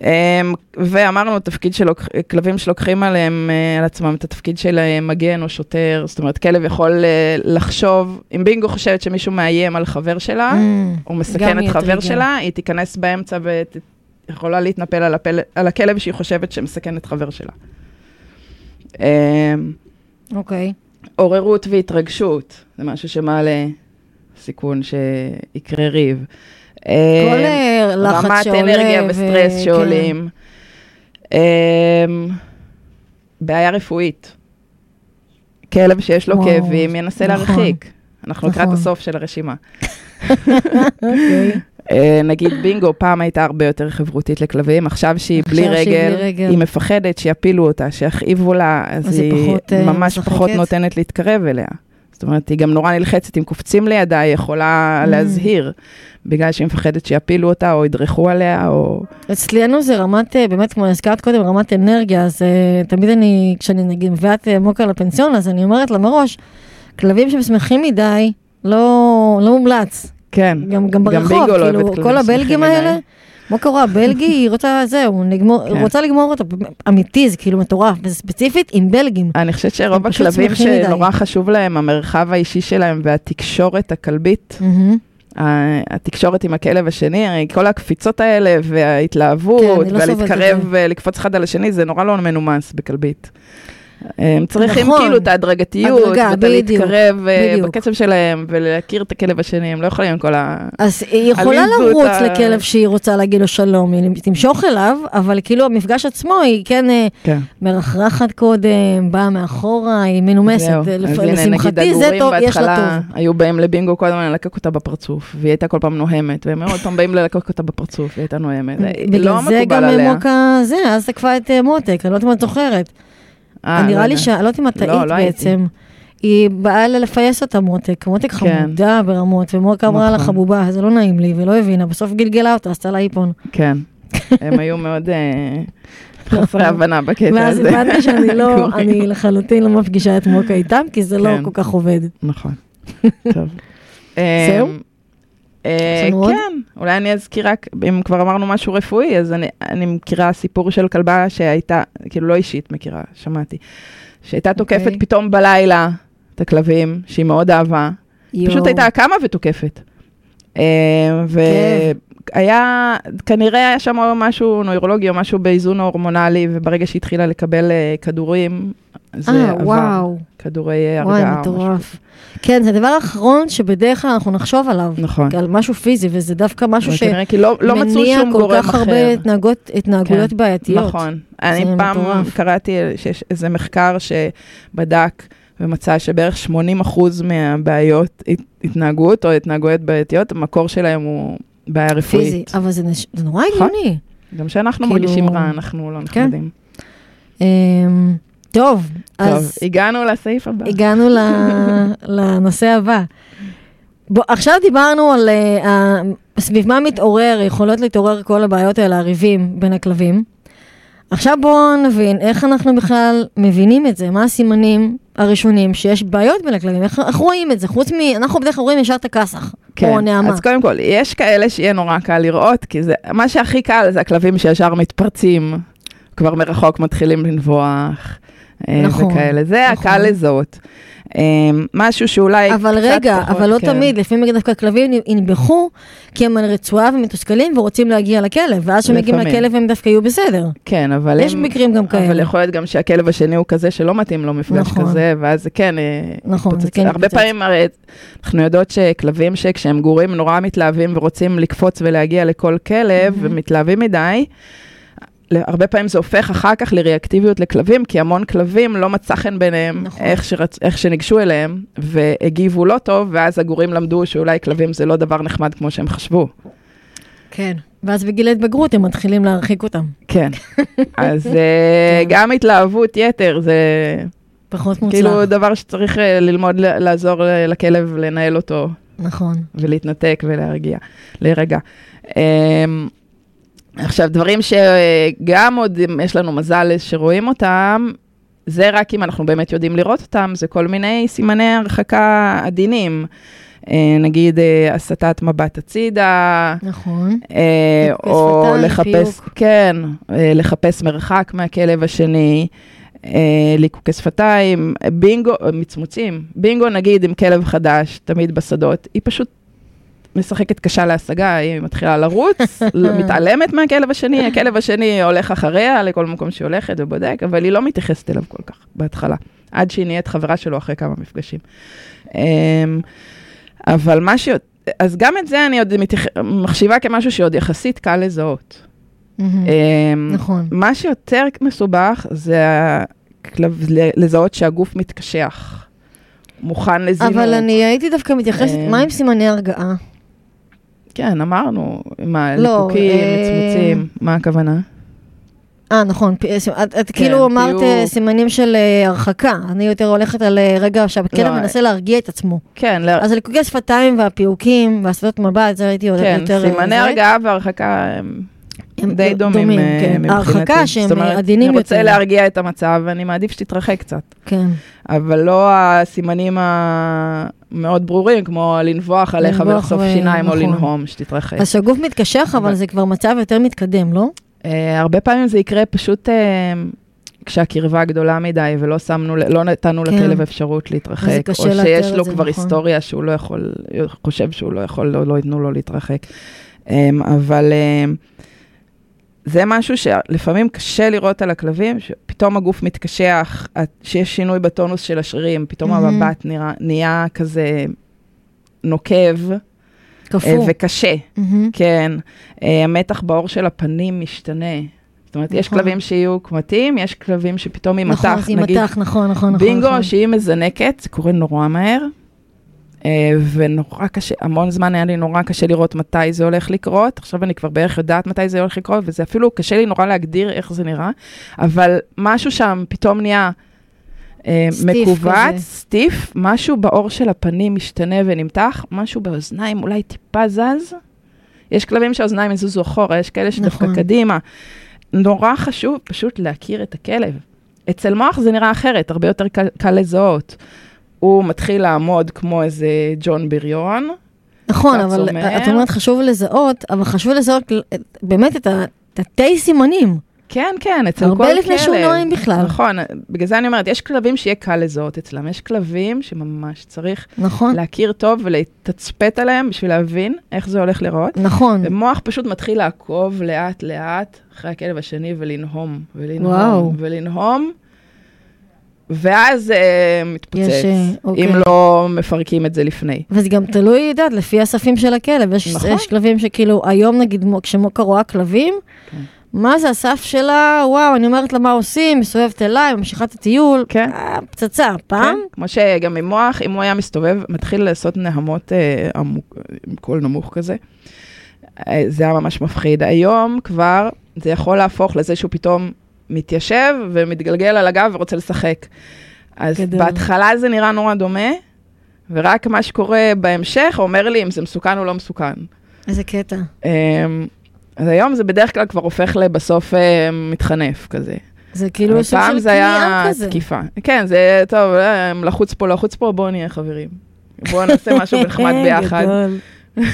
אמ, ואמרנו, תפקיד של כלבים שלוקחים עליהם, אה, על עצמם את התפקיד של אה, מגן או שוטר, זאת אומרת, כלב יכול אה, לחשוב, אם בינגו חושבת שמישהו מאיים על חבר שלה, Mm, או מסכן את חבר. שלה, היא תיכנס באמצע ויכולה להתנפל על, הפל... על הכלב שהיא חושבת שמסכן את חבר שלה. אמ, אוקיי. עוררות והתרגשות, זה משהו שמעלה סיכון שיקרה ריב. כל אה, לחץ רמת שעולה. אנרגיה ו- וסטרס כן. שעולים. אמ, בעיה רפואית. כלב שיש לו וואו, כאבים ינסה נכון. להרחיק. אנחנו לקראת נכון. הסוף של הרשימה. אוקיי. אה, נגיד בינגו, פעם הייתה הרבה יותר חברותית לכלבים, עכשיו שהיא בלי רגל. היא מפחדת שיפילו אותה, שיכאיבו לה, אז היא אה, ממש? פחות נותנת להתקרב אליה. זאת אומרת, היא גם נורא נלחצת, אם קופצים לידה, היא יכולה Mm. להזהיר, בגלל שהיא מפחדת שיפילו אותה, או ידרכו עליה, או... אצלנו זה רמת, אה, באמת, כמו הזכרת קודם, רמת אנרגיה, אז אה, תמיד אני, כשאני נגיד מביאה את אה, מוקה לפנסיון, אז אני אומרת לה מראש, כלבים ששמחים מדי, לא, לא מומלץ. כן. גם, גם ברחוב, לא כאילו, כל הבלגים שמחים מדי. מה קורה, בלגי, היא רוצה, זהו, נגמור, כן. רוצה לגמור אותו, אמיתי, זה כאילו מטורף, וזה ספציפית עם בלגים. אני חושבת שרוב הכלבים. שנורא חשוב להם, המרחב האישי שלהם והתקשורת הכלבית, התקשורת עם הכלב השני, כל הקפיצות האלה וההתלהבות, כן, לא זה. ולקפוץ אחד על השני, זה נורא לא מנומס בכלבית. הם צריכים נכון. כאילו את ההדרגתיות, הדרגה, ואת בדיוק, הלהתקרב אה, בדיוק. בקצב שלהם, ולהכיר את הכלב השני, הם לא יכולים עם כל ה... אז היא יכולה לרוץ ה- לכלב שהיא רוצה להגיד לו שלום, היא תמשוך אליו, אבל כאילו המפגש עצמו, היא כן אה, כן. מרחרחת קודם, באה מאחורה, היא מנומסת. אה, לפ- לשמחתי זה טוב, יש לה טוב. היו באים לבינגו כל הזמן ללקק אותה בפרצוף, והיא הייתה כל פעם נוהמת, והם עוד פעם באים ללקק אותה בפרצוף, והיא הייתה נוהמת. זה בגלל לא זה מקובל גם עליה. מוקה זה, אז תקפה את מותק, אני לא יודעת אם את זוכרת. אה, נראה לא לי. ש... אני לא יודעת אם את לא, טעית לא. בעצם. היא באה לפייס אותה מותק, מותק כן. חמודה ברמות, ומוקה אמרה לה נכון. חבובה, זה לא נעים לי, ולא הבינה, בסוף גלגלה אותה, עשתה לה איפון. כן, הם היו מאוד אה, חסרי הבנה בקטע ואז הזה. הבנתי שאני לא, גורים. אני לחלוטין לא מפגישה את מוקה איתם, כי זה לא כן. כל כך עובד. נכון. טוב. זהו? כן, אולי אני אזכיר רק, אם כבר אמרנו משהו רפואי, אז אני, אני מכירה סיפור של כלבה שהייתה, כאילו לא אישית מכירה, שמעתי, שהייתה תוקפת אוקיי. פתאום בלילה את הכלבים, שהיא מאוד אהבה, פשוט יואו. הייתה קמה ותוקפת. אה, כן. והיה, כנראה היה שם משהו נוירולוגי או משהו באיזון הורמונלי, וברגע שהיא התחילה לקבל אה, כדורים, זה אה, עבר, וואו, כדורי וואי, הרגעה. משהו מטורף. כן, זה הדבר האחרון שבדרך כלל אנחנו נחשוב עליו. נכון. על משהו פיזי, וזה דווקא משהו כי לא, לא שמניע כל כך אחר. הרבה התנהגות- התנהגויות כן, בעייתיות. נכון. אני פעם מטורף. קראתי שיש איזה מחקר שבדק ומצא שבערך 80% מהבעיות הת- התנהגות או התנהגויות בעייתיות, המקור שלהם הוא בעיה רפואית. פיזי, אבל זה נש- זה נורא נכון. הגיוני. גם כשאנחנו כאילו- מרגישים רע, אנחנו לא כן. נחמדים. אמ, טוב, טוב, אז הגענו לסעיף הבא. הגענו לנושא הבא. בוא, עכשיו דיברנו על uh, סביב מה מתעורר, יכולות להתעורר כל הבעיות האלה, הריבים בין הכלבים. עכשיו בואו נבין איך אנחנו בכלל מבינים את זה, מה הסימנים הראשונים שיש בעיות בין הכלבים, איך, איך רואים את זה, חוץ מ... אנחנו בדרך כלל רואים ישר את הכסח, או נעמה. כן. אז קודם כל, יש כאלה שיהיה נורא קל לראות, כי זה, מה שהכי קל זה הכלבים שישר מתפרצים, כבר מרחוק מתחילים לנבוח, נכון, וכאלה. זה נכון. הקל לזהות. אה, משהו שאולי אבל קצת רגע, פחות, אבל לא כן. תמיד, לפעמים דווקא כלבים ינבחו, כי הם על רצועה ומתוסכלים ורוצים להגיע לכלב, ואז כשמגיעים לפעמים. לכלב הם דווקא יהיו בסדר. כן, אבל יש אם- מקרים גם אבל כאלה. יכול להיות גם שהכלב השני הוא כזה שלא מתאים לו מפגש נכון. כזה, ואז זה כן אה, נכון, זה יתפוצץ. כן הרבה יתפוצץ. פעמים הרי אנחנו יודעות שכלבים שכשהם גורים נורא מתלהבים ורוצים לקפוץ ולהגיע לכל כלב, ומתלהבים מדי, הרבה פעמים זה הופך אחר כך לריאקטיביות לכלבים, כי המון כלבים לא מצא חן ביניהם נכון. איך, שרצ... איך שניגשו אליהם, והגיבו לא טוב, ואז הגורים למדו שאולי כלבים זה לא דבר נחמד כמו שהם חשבו. כן. ואז בגיל ההתבגרות הם מתחילים להרחיק אותם. כן. אז אה, גם התלהבות יתר זה פחות מוצלח. כאילו דבר שצריך אה, ללמוד לעזור ל- לכלב לנהל אותו נכון. ולהתנתק ולהרגיע, להירגע. עכשיו, דברים שגם עוד יש לנו מזל שרואים אותם, זה רק אם אנחנו באמת יודעים לראות אותם, זה כל מיני סימני הרחקה עדינים. אה, נגיד אה, הסטת מבט הצידה, נכון. אה, או שפתיים, לחפש, חיוק. כן, לחפש מרחק מהכלב השני, ליקוקי שפתיים, בינגו, מצמוצים. בינגו, נגיד, עם כלב חדש, תמיד בשדות, היא פשוט משחקת קשה להשגה, היא מתחילה לרוץ, מתעלמת מהכלב השני, הכלב השני הולך אחריה לכל מקום שהיא הולכת ובודק, אבל היא לא מתייחסת אליו כל כך בהתחלה, עד שהיא נהיית חברה שלו אחרי כמה מפגשים. אמ, אבל מה ש... אז גם את זה אני עוד מתייח... מחשיבה כמשהו שעוד יחסית קל לזהות. אמ, נכון. מה שיותר מסובך זה. לזהות שהגוף מתקשח. מוכן לזינוק. אבל אני הייתי דווקא מתייחסת, אה, מה עם סימני הרגעה? כן, אמרנו, עם לא, הליקוקים, אה, מצמוצים, מה הכוונה? אה, נכון, ס- את, את כן, כאילו אמרת פיוק. אה, סימנים של אה, הרחקה. אני יותר הולכת על אה, רגע שהכלב לא, מנסה להרגיע את עצמו. כן, ל- אז הליקוקי השפתיים והפיוקים והסתות מבט, זה הייתי כן, יותר... אה, סימני. הרגעה והרחקה הם הם די דומים אה, כן. מבחינתי. ההרחקה שהם זאת אומרת, אה, עדינים אני רוצה יותר. להרגיע את המצב, ואני מעדיף שתתרחק קצת. כן. אבל לא הסימנים המאוד ברורים, כמו לנבוח עליך ולחשוף ו- שיניים או נכון. לנהום, שתתרחק. אז שהגוף מתקשח, אבל זה כבר מצב יותר מתקדם, לא? אה, הרבה פעמים זה יקרה פשוט אה, כשהקרבה גדולה מדי ולא שמנו, לא נתנו כן. לכלב אפשרות להתרחק, או שיש לו כבר נכון. היסטוריה שהוא לא יכול, חושב שהוא לא יכול, לא, לא ייתנו לו להתרחק. אה, אבל אה, זה משהו שלפעמים קשה לראות על הכלבים, שפתאום הגוף מתקשח, שיש שינוי בטונוס של השרירים, פתאום מהמם. המבט נראה, נהיה כזה נוקב אה, קפוא. וקשה. מהמם. כן, אה, המתח בעור של הפנים משתנה. זאת אומרת, יש נכון. כלבים שיהיו קמטים, יש כלבים שפתאום עם נכון, מטח, עם נגיד מטח, נכון, נכון, נכון. בינגו, נכון. שהיא מזנקת, זה קורה נורא מהר, ונורא קשה, המון זמן היה לי נורא קשה לראות מתי זה הולך לקרות, עכשיו אני כבר בערך יודעת מתי זה הולך לקרות, וזה אפילו קשה לי נורא להגדיר איך זה נראה, אבל משהו שם פתאום נהיה... אה, סטיף מכווץ, כזה. סטיף, משהו בעור של הפנים משתנה ונמתח, משהו באוזניים אולי טיפה זז. יש כלבים שהאוזניים יזוזו אחורה, יש כאלה שדווקא נכון. קדימה. נורא חשוב פשוט להכיר את הכלב. אצל מוח זה נראה אחרת, הרבה יותר קל, קל לזהות. הוא מתחיל לעמוד כמו איזה ג'ון בריון, נכון, אבל צומח. את אומרת חשוב לזהות, אבל חשוב לזהות באמת את התתי סימנים. כן, כן, אצל כל כלב. הרבה לפני שהוא נואם בכלל. נכון, בגלל זה אני אומרת, יש כלבים שיהיה קל לזהות אצלם, יש כלבים שממש צריך נכון, להכיר טוב ולתצפת עליהם בשביל להבין איך זה הולך להיראות. נכון. ומוח פשוט מתחיל לעקוב לאט-לאט אחרי הכלב השני ולנהום, ולנהום, וואו. ולנהום, ואז אה, מתפוצץ, יש, אה, אוקיי. אם לא מפרקים את זה לפני. וזה גם תלוי, יודעת, לפי הספים של הכלב. יש, נכון. יש כלבים שכאילו, היום נגיד, מו- כשמוקה רואה כלבים, כן. מה זה הסף שלה, וואו, אני אומרת לה מה עושים, מסתובבת אליי, ממשיכה את הטיול, כן. אה, פצצה, פעם, כן? כמו שגם עם מוח, אם הוא היה מסתובב, מתחיל לעשות נהמות אה, עמוק, עם קול נמוך כזה. אה, זה היה ממש מפחיד. היום כבר זה יכול להפוך לזה שהוא פתאום מתיישב ומתגלגל על הגב ורוצה לשחק. אז גדול. בהתחלה זה נראה נורא דומה, ורק מה שקורה בהמשך אומר לי אם זה מסוכן או לא מסוכן. איזה קטע. אה, אז היום זה בדרך כלל כבר הופך לבסוף אה, מתחנף כזה. זה כאילו סוג פעם של זה היה כניעה כזה. תקיפה. כן, זה טוב, אה, לחוץ פה, לחוץ פה, בואו נהיה חברים. בואו נעשה משהו נחמד ביחד. גדול.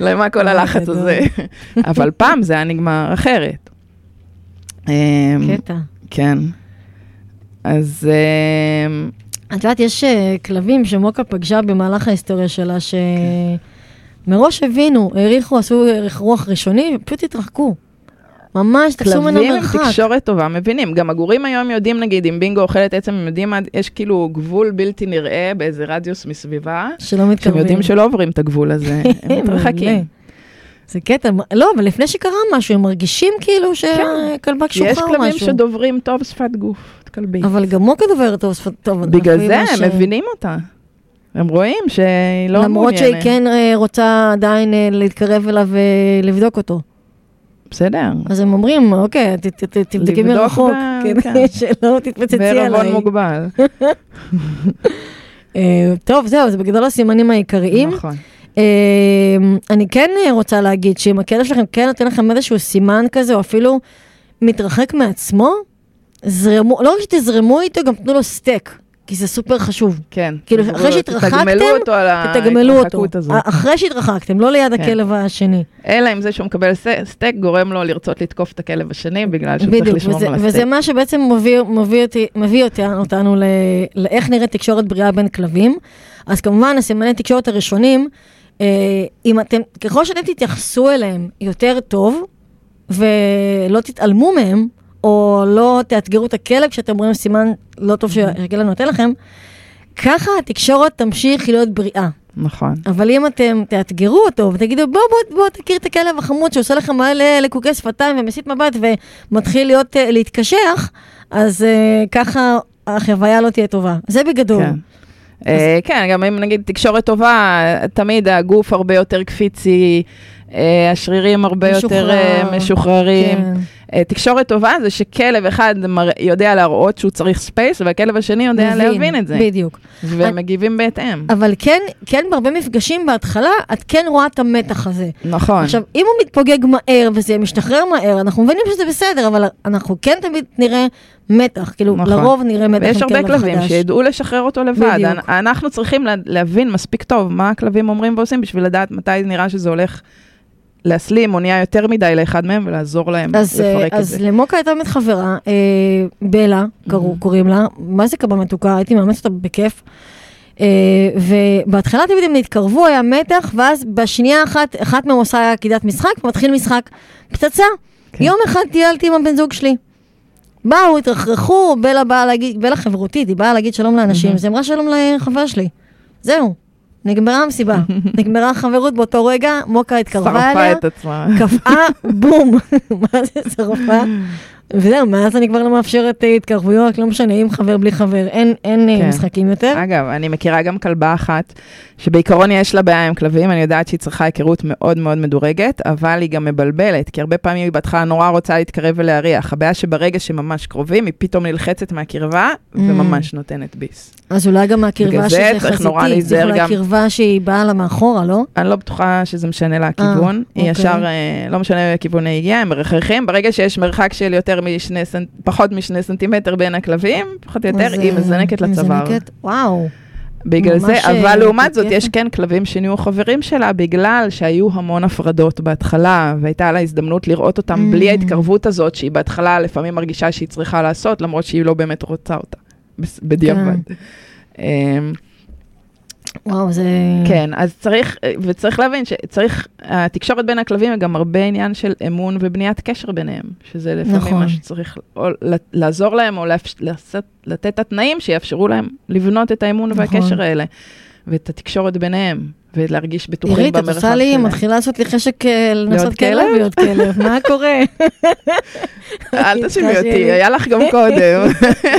למה כל הלחץ. הזה? אבל פעם זה היה נגמר אחרת. אמ, קטע. כן. אז אמ, את יודעת, יש אה, כלבים שמוקה פגשה במהלך ההיסטוריה שלה, שמראש הבינו, העריכו, עשו ערך רוח ראשוני, ופשוט התרחקו. ממש, תפסו ממנו כלבים עם מרחק. תקשורת טובה מבינים. גם הגורים היום יודעים, נגיד, אם בינגו אוכלת עצם, הם יודעים, יש כאילו גבול בלתי נראה באיזה רדיוס מסביבה, שלא שהם מתקרבים. יודעים שלא עוברים את הגבול הזה, הם. מתרחקים. זה קטע, לא, אבל לפני שקרה משהו, הם מרגישים כאילו שהכלבה כי יש קשוחה או כלבים משהו. שדוברים טוב שפת גוף, כלבי. אבל גם מוקה דוברת טוב שפת טוב. בגלל זה הם אה, מבינים אותה. הם רואים שהיא לא מעוניינת. למרות שהיא כן אה, רוצה עדיין אה, להתקרב אליו ולבדוק אותו. בסדר. אז הם אומרים, אוקיי, תבדקי לבדוק מרחוק, ב- כן, כן. שלא תתפוצצי בערבון עליי. מוגבל. אה, טוב, זהו, זה בגדול הסימנים העיקריים. נכון. אה, אני כן רוצה להגיד שאם הכלב שלכם כן נותן לכם איזשהו סימן כזה, או אפילו מתרחק מעצמו, זרמו, לא רק שתזרמו איתו, גם תנו לו סטייק, כי זה סופר חשוב. כן. כאילו, אחרי שהתרחקתם, תתגמלו אותו על. ההתרחקות הזאת. אחרי שהתרחקתם, לא ליד כן. הכלב השני. אלא אם זה שהוא מקבל סטייק גורם לו לרצות לתקוף את הכלב השני, בגלל שהוא צריך לשמור וזה, על וזה הסטייק. מה שבעצם מביא, מביא, אותי, מביא אותנו לאיך נראית תקשורת בריאה בין כלבים. אז כמובן, הסימני תקשורת הראשונים אם אתם, ככל שאתם תתייחסו אליהם יותר טוב, ולא תתעלמו מהם, או לא תאתגרו את הכלב כשאתם רואים סימן לא טוב שהכלב נותן לכם, ככה התקשורת תמשיך להיות בריאה. נכון. אבל אם אתם תאתגרו אותו ותגידו, בוא, בוא, בוא תכיר את הכלב החמוד שעושה לכם מלא לקוקי שפתיים ומסיט מבט ומתחיל להיות, uh, להתקשח, אז uh, ככה החוויה לא תהיה טובה. זה בגדול. כן. Uh, כן, גם אם נגיד תקשורת טובה, תמיד הגוף הרבה יותר קפיצי, uh, השרירים הרבה יותר uh, משוחררים. אה, תקשורת טובה זה שכלב אחד יודע להראות שהוא צריך space, והכלב השני יודע מבין, להבין את זה. בדיוק. והם מגיבים בהתאם. אבל כן, כן בהרבה מפגשים בהתחלה, את כן רואה את המתח הזה. נכון. עכשיו, אם הוא מתפוגג מהר וזה משתחרר מהר, אנחנו מבינים שזה בסדר, אבל אנחנו כן תמיד נראה מתח, כאילו נכון. לרוב נראה מתח עם כלב חדש. ויש הרבה כלבים שידעו לשחרר אותו לבד. בדיוק. אנחנו צריכים להבין מספיק טוב מה הכלבים אומרים ועושים בשביל לדעת מתי נראה שזה הולך להסלים או נהיה יותר מדי לאחד מהם ולעזור להם אז, לפרק אז את זה. אז למוקה הייתה באמת חברה, אה, בלה, קראו, mm-hmm. קוראים לה, מה זה קבעה מתוקה? הייתי מאמצת אותה בכיף. אה, ובהתחלה תמיד הם התקרבו, היה מתח, ואז בשנייה אחת, אחת מהם עושה עקידת משחק, מתחיל משחק. פצצה. כן. יום אחד טיילתי עם הבן זוג שלי. באו, התרחרחו, בלה באה להגיד, בלה חברותית, היא באה להגיד שלום לאנשים, mm-hmm. אז היא אמרה שלום לחבר שלי. זהו. נגמרה המסיבה, נגמרה החברות באותו רגע, מוקה התקרבה אליה, שרפה את עצמה, קפאה, בום, מה זה שרפה? וזהו, מאז אני כבר לא מאפשרת אה, התקרבויות, לא משנה, עם חבר, בלי חבר, אין, אין אה, כן. משחקים יותר. אגב, אני מכירה גם כלבה אחת, שבעיקרון יש לה בעיה עם כלבים, אני יודעת שהיא צריכה היכרות מאוד מאוד מדורגת, אבל היא גם מבלבלת, כי הרבה פעמים היא בהתחלה נורא רוצה להתקרב ולהריח. הבעיה שברגע שממש קרובים, היא פתאום נלחצת מהקרבה, mm. וממש נותנת ביס. אז אולי גם מהקרבה שזה חזיתי, זה יכול להיות קרבה שהיא באה לה מאחורה, לא? אני לא בטוחה שזה משנה לה הכיוון. אה, היא אוקיי. ישר, לא משנה כיוון היא הגיעה, הם מרחכים, ברגע שיש מרחק של יותר משני פחות משני סנטימטר בין הכלבים, פחות או יותר, היא אה, מזנקת לצוואר. מזנקת, וואו. בגלל זה, אה, אבל לעומת זאת, יש כן כלבים שנהיו חברים שלה, בגלל שהיו המון הפרדות בהתחלה, והייתה לה הזדמנות לראות אותם בלי mm. ההתקרבות הזאת, שהיא בהתחלה לפעמים מרגישה שהיא צריכה לעשות, למרות שהיא לא באמת רוצה אותה, בדיעבד. וואו, זה... כן, אז צריך, וצריך להבין שצריך, התקשורת בין הכלבים היא גם הרבה עניין של אמון ובניית קשר ביניהם, שזה לפעמים נכון. מה שצריך, או לעזור להם, או לאפש, לעשות, לתת את התנאים שיאפשרו להם לבנות את האמון נכון. והקשר האלה, ואת התקשורת ביניהם, ולהרגיש בטוחים במרחב שלהם. עירית, את עושה לי, מתחילה לעשות לי חשק אה, לנסות כלב להיות כלב, מה קורה? אל תשימי אותי, היה לך גם קודם.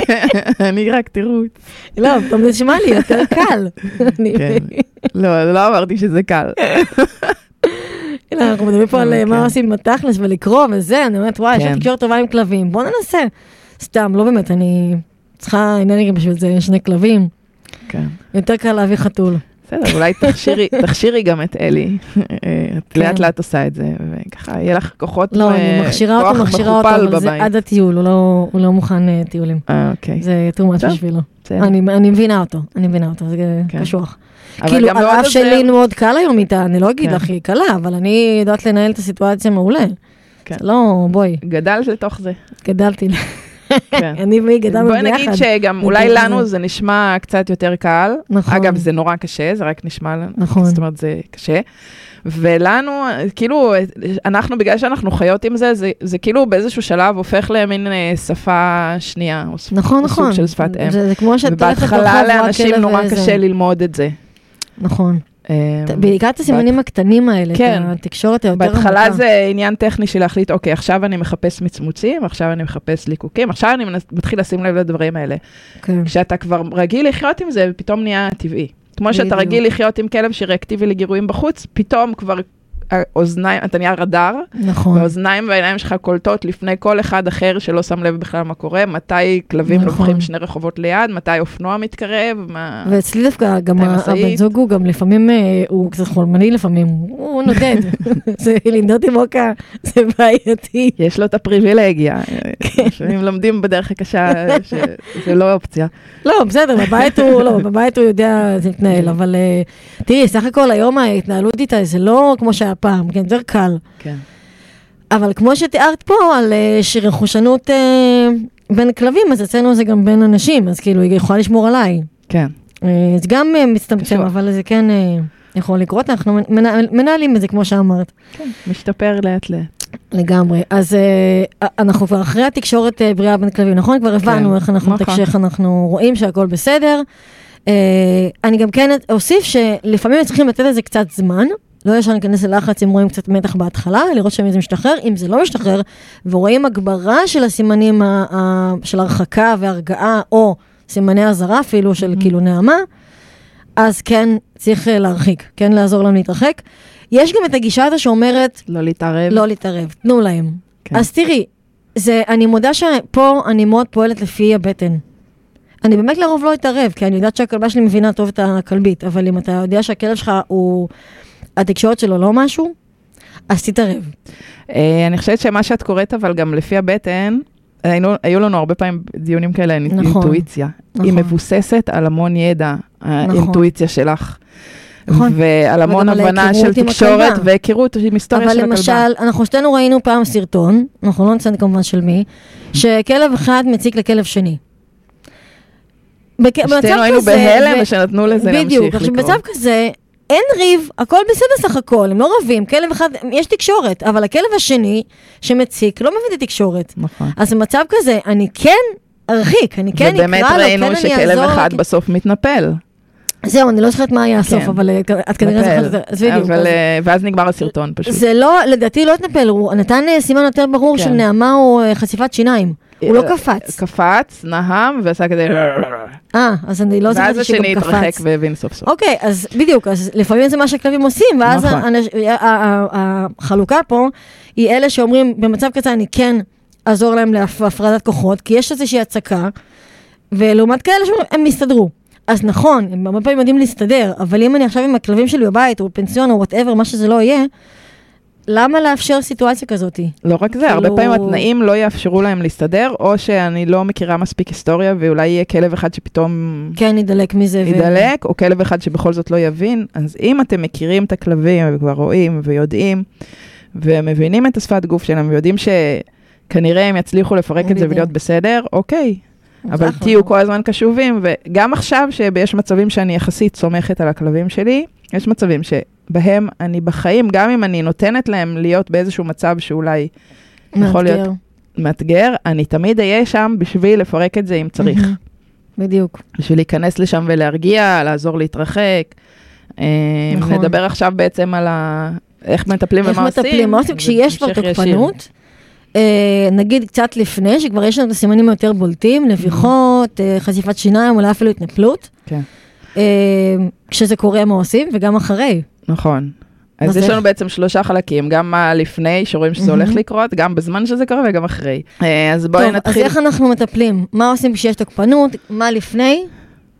אני רק תירוץ. לא, פתאום זה נשמע לי יותר קל. כן. לא, לא אמרתי שזה קל. אנחנו מדברים פה על אה, מה כן. עושים בתכלס ולקרוא וזה, אני אומרת, וואי, יש לי כן. תקשורת טובה עם כלבים, בוא ננסה. סתם, לא באמת, אני צריכה אנרגיה בשביל זה, שני כלבים. כן. יותר קל להביא חתול. בסדר, אולי תכשירי, תכשירי גם את אלי. את כן. לאט לאט עושה את זה, וככה יהיה לך כוחות, לא, אני מכשירה אותו, מכשירה אותו, אבל זה עד הטיול, הוא לא, לא מוכן אה, טיולים. אה, אוקיי. זה too much בשבילו. אני מבינה אותו, אני מבינה אותו, זה כן. קשוח. כאילו, על אף שלי מאוד קל היום איתה, אני לא אגיד כן. לך, היא קלה, אבל אני יודעת לנהל את הסיטואציה מעולה. כן. לא, בואי. גדלת לתוך זה. גדלתי. כן. אני והיא גדלנו ביחד. בואי נגיד שגם אולי לנו זה נשמע קצת יותר קל. נכון. אגב, זה נורא קשה, זה רק נשמע, נכון. זאת אומרת, זה קשה. ולנו, כאילו, אנחנו, בגלל שאנחנו חיות עם זה, זה, זה כאילו באיזשהו שלב הופך למין אה, שפה שנייה, נכון, נכון. סוג של שפת אם. זה, זה כמו שאת ובהתחלה לאנשים נורא. קשה ללמוד את זה. נכון. אמ, בעיקר את הסימנים הקטנים האלה, כן. את התקשורת היותר עמוקה. בהתחלה זה עניין טכני של להחליט, אוקיי, עכשיו אני מחפש מצמוצים, עכשיו אני מחפש ליקוקים, עכשיו אני מתחיל לשים לב לדברים האלה. כן. כשאתה כבר רגיל לחיות עם זה, פתאום נהיה טבעי. כמו שאתה רגיל לחיות עם כלב שריאקטיבי לגירויים בחוץ, פתאום כבר האוזניים, אתה נהיה רדאר, נכון. והאוזניים והעיניים שלך קולטות לפני כל אחד אחר שלא שם לב בכלל מה קורה, מתי כלבים נכון. לוקחים שני רחובות ליד, מתי אופנוע מתקרב, מה... ואצלי דווקא גם הבן זוג הוא גם לפעמים, אה, הוא קצת חולמני לפעמים, הוא נודד, זה לנדוד עם אוקה, זה בעייתי. יש לו את הפריבילגיה, כן. לפעמים לומדים בדרך הקשה, שזה לא אופציה. לא, בסדר, בבית הוא, לא, בבית הוא יודע להתנהל, אבל אה, תראי, סך הכל היום ההתנהלות איתה זה לא כמו שהיה פעם, כן, יותר קל. כן. אבל כמו שתיארת פה על uh, רכושנות uh, בין כלבים, אז אצלנו זה גם בין אנשים, אז כאילו, היא יכולה לשמור עליי. כן. Uh, זה גם uh, מצטמצם, אבל זה כן... Uh, יכול לקרות, אנחנו מנהל, מנהלים את זה, כמו שאמרת. כן, משתפר לאט לאט. לגמרי. אז uh, אנחנו כבר אחרי התקשורת uh, בריאה בין כלבים, נכון? כבר הבנו כן, איך אנחנו נכון. תקשר, איך אנחנו רואים שהכל בסדר. Uh, אני גם כן אוסיף שלפעמים צריכים לתת לזה קצת זמן. לא ישר ניכנס ללחץ אם רואים קצת מתח בהתחלה, לראות שאם זה משתחרר, אם זה לא משתחרר, ורואים הגברה של הסימנים ה- ה- של הרחקה והרגעה, או סימני אזהרה אפילו, של mm-hmm. כאילו נעמה, אז כן, צריך להרחיק, כן לעזור להם להתרחק. יש גם את הגישה הזו שאומרת... לא להתערב. לא להתערב, תנו להם. כן. אז תראי, זה, אני מודה שפה אני מאוד פועלת לפי הבטן. אני באמת לרוב לא אתערב, כי אני יודעת שהכלבה שלי מבינה טוב את הכלבית, אבל אם אתה יודע שהכלב שלך הוא, התקשורת שלו לא משהו, אז תתערב. אה, אני חושבת שמה שאת קוראת, אבל גם לפי הבטן, היינו, היו לנו הרבה פעמים דיונים כאלה, נכון, אינטואיציה. נכון. היא מבוססת על המון ידע, נכון. האינטואיציה שלך. נכון. ועל המון הבנה של תקשורת והיכרות עם היסטוריה של הכלבה. אבל למשל, אנחנו שתינו ראינו פעם סרטון, אנחנו לא נציין כמובן של מי, שכלב אחד מציק לכלב שני. שתינו היינו בהלם ושנתנו לזה להמשיך לקרות. בדיוק, עכשיו במצב כזה, אין ריב, הכל בסדר סך הכל, הם לא רבים, כלב אחד, יש תקשורת, אבל הכלב השני שמציק לא מבין את התקשורת. נכון. אז במצב כזה, אני כן ארחיק, אני כן אקרא לו, כן אני אעזור. ובאמת ראינו שכלב אחד בסוף מתנפל. זהו, אני לא זוכרת מה היה הסוף, כן. אבל אה, את כנראה זוכרת את זה. אז בדיוק. אה, ואז נגמר הסרטון פשוט. זה לא, לדעתי לא התנפל, הוא נתן אה, סימן יותר ברור של כן. נעמה או חשיפת שיניים. הוא לא קפץ. קפץ, נהם, ועשה כזה... אה, אז אני לא זוכרת שגם קפץ. ואז השני התרחק והבין סוף סוף. אוקיי, אז בדיוק, אז לפעמים זה מה שהכלבים עושים, ואז נכון. החלוקה פה היא אלה שאומרים, במצב כזה אני כן אעזור להם להפרדת כוחות, כי יש איזושהי הצקה, ולעומת כאלה שהם מסתדרו. אז נכון, הם הרבה פעמים יודעים להסתדר, אבל אם אני עכשיו עם הכלבים שלי בבית, או פנסיון, או whatever, מה שזה לא יהיה, למה לאפשר סיטואציה כזאת? לא רק זה, הרבה כאילו- פעמים התנאים לא יאפשרו להם להסתדר, או שאני לא מכירה מספיק היסטוריה, ואולי יהיה כלב אחד שפתאום... כן, ידלק מזה. ידלק, ו... או כלב אחד שבכל זאת לא יבין. אז אם אתם מכירים את הכלבים, וכבר רואים ויודעים, ומבינים את השפת גוף שלהם, ויודעים שכנראה הם יצליחו לפרק את זה ולהיות בסדר, אוקיי, אבל תהיו כל הזמן קשובים, וגם עכשיו שיש מצבים שאני יחסית סומכת על הכלבים שלי, יש מצבים שבהם אני בחיים, גם אם אני נותנת להם להיות באיזשהו מצב שאולי מאתגר. יכול להיות מאתגר, אני תמיד אהיה שם בשביל לפרק את זה אם צריך. בדיוק. בשביל להיכנס לשם ולהרגיע, לעזור להתרחק. אה, נכון. נדבר עכשיו בעצם על ה... איך מטפלים ומה עושים. איך מטפלים, מה עושים כשיש כבר תוקפנות. אה, נגיד קצת לפני, שכבר יש לנו את הסימנים היותר בולטים, נביחות, אה, חשיפת שיניים, אולי אפילו התנפלות. כן. אה, כשזה קורה, מה עושים, וגם אחרי. נכון. אז יש לנו בעצם שלושה חלקים, גם מה לפני, שרואים שזה הולך לקרות, גם בזמן שזה קורה וגם אחרי. אז בואי נתחיל. אז איך אנחנו מטפלים? מה עושים כשיש תוקפנות? מה לפני?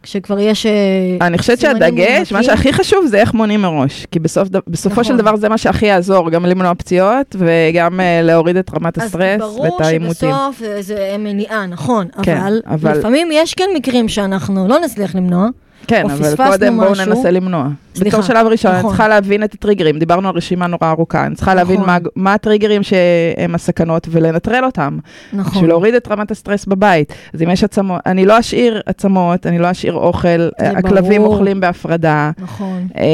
כשכבר יש... אה, אני חושבת שהדגש, מה שהכי חשוב זה איך מונים מראש. כי בסוף, בסופו נכון. של דבר זה מה שהכי יעזור, גם למנוע פציעות וגם uh, להוריד את רמת הסטרס ואת העימותים. אז ברור שבסוף זה מניעה, נכון. כן, אבל, אבל לפעמים יש כן מקרים שאנחנו לא נצליח למנוע. כן, אבל קודם בואו ננסה למנוע. סליחה, בתור שלב ראשון, נכון. אני צריכה להבין את הטריגרים, דיברנו על רשימה נורא ארוכה, אני צריכה נכון. להבין מה, מה הטריגרים שהם הסכנות ולנטרל אותם. נכון. בשביל להוריד את רמת הסטרס בבית. אז אם יש עצמות, אני לא אשאיר עצמות, אני לא אשאיר אוכל, הכלבים ברור. אוכלים בהפרדה. נכון, אה,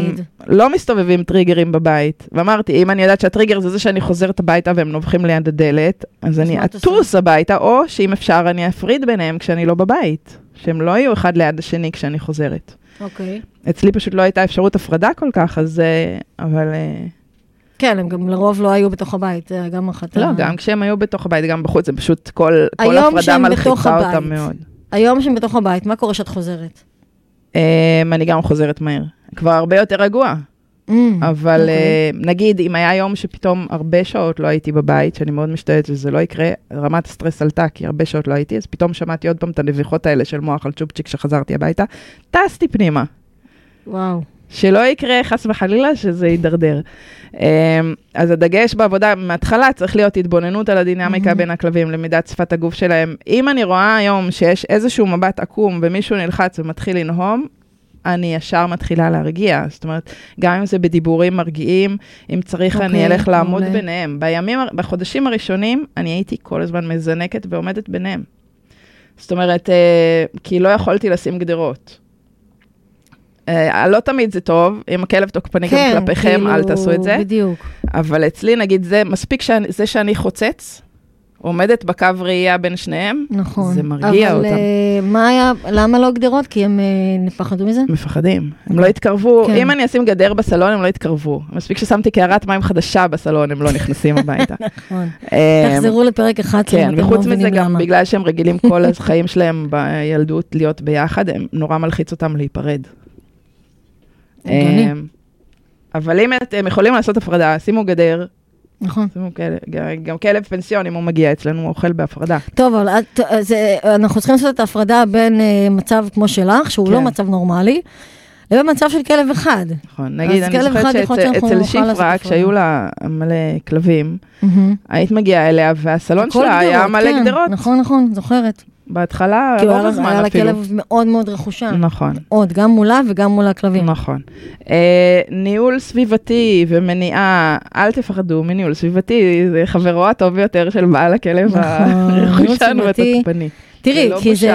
תמיד. לא מסתובבים טריגרים בבית. ואמרתי, אם אני יודעת שהטריגר זה זה שאני חוזרת הביתה והם נובחים ליד הדלת, אז אני אטוס הביתה, או שאם אפשר אני אפריד ביניהם כשאני לא בבית. שהם לא יהיו אחד ליד השני כשאני חוזרת. אוקיי. Okay. אצלי פשוט לא הייתה אפשרות הפרדה כל כך, אז... אה, אבל... אה, כן, הם גם לרוב לא היו בתוך הבית, זה גם אחת... לא, גם כשהם היו בתוך הבית, גם בחוץ, זה פשוט כל, כל הפרדה מלחיצה אותם מאוד. היום שהם בתוך הבית, מה קורה כשאת חוזרת? Um, אני גם חוזרת מהר. כבר הרבה יותר רגוע. Mm, אבל okay. אוקיי. uh, נגיד, אם היה יום שפתאום הרבה שעות לא הייתי בבית, שאני מאוד משתדלת שזה לא יקרה, רמת הסטרס עלתה, כי הרבה שעות לא הייתי, אז פתאום שמעתי עוד פעם את הנביחות האלה של מוח על צ'ופצ'יק כשחזרתי הביתה, טסתי פנימה. וואו. שלא יקרה חס וחלילה שזה יידרדר. Um, אז הדגש בעבודה מההתחלה צריך להיות התבוננות על הדינמיקה mm-hmm. בין הכלבים, למידת שפת הגוף שלהם. אם אני רואה היום שיש איזשהו מבט עקום ומישהו נלחץ ומתחיל לנהום, אני ישר מתחילה להרגיע. זאת אומרת, גם אם זה בדיבורים מרגיעים, אם צריך, okay, אני אוקיי, אלך לעמוד מעולה. ביניהם. בימים, בחודשים הראשונים, אני הייתי כל הזמן מזנקת ועומדת ביניהם. זאת אומרת, אה, כי לא יכולתי לשים גדרות. אה, לא תמיד זה טוב, אם הכלב תוקפני גם כן, כלפיכם, כאילו, אל תעשו את זה. בדיוק. אבל אצלי, נגיד, זה מספיק שאני, זה שאני חוצץ, עומדת בקו ראייה בין שניהם, נכון. זה מרגיע אבל אותם. אה, מה היה, למה לא גדרות? כי הם פחדו מזה? מפחדים, הם לא יתקרבו, כן. אם אני אשים גדר בסלון, הם לא יתקרבו. מספיק ששמתי קערת מים חדשה בסלון, הם לא נכנסים הביתה. נכון. אה, תחזרו לפרק 11, כן, לא וחוץ מזה גם למה. בגלל שהם רגילים כל החיים שלהם בילדות להיות ביחד, הם נורא מלחיץ אותם להיפרד. אבל אם אתם יכולים לעשות הפרדה, שימו גדר, נכון. כלב, גם- כלב פנסיון, אם הוא מגיע אצלנו, הוא אוכל בהפרדה. טוב, אבל את, זה, אנחנו צריכים לעשות את ההפרדה בין אה, מצב כמו שלך, שהוא כן. לא מצב נורמלי, לבין מצב של כלב אחד. נכון, נגיד, אני זוכרת שאצל שפרה, הפרדה. כשהיו לה מלא כלבים, מהמם. היית מגיעה אליה, והסלון שלה היה גדרות, מלא כן, גדרות. נכון, נכון, זוכרת. בהתחלה, כאילו רוב לה- הזמן היה לה אפילו. כלב מאוד מאוד רכושן. נכון. מאוד, גם מולה וגם מול הכלבים. נכון. אה, ניהול סביבתי ומניעה, אל תפחדו מניהול סביבתי, זה חברו הטוב ביותר של בעל הכלב נכון, הרכושן. והתוקפני. תראי, לא כי. זה...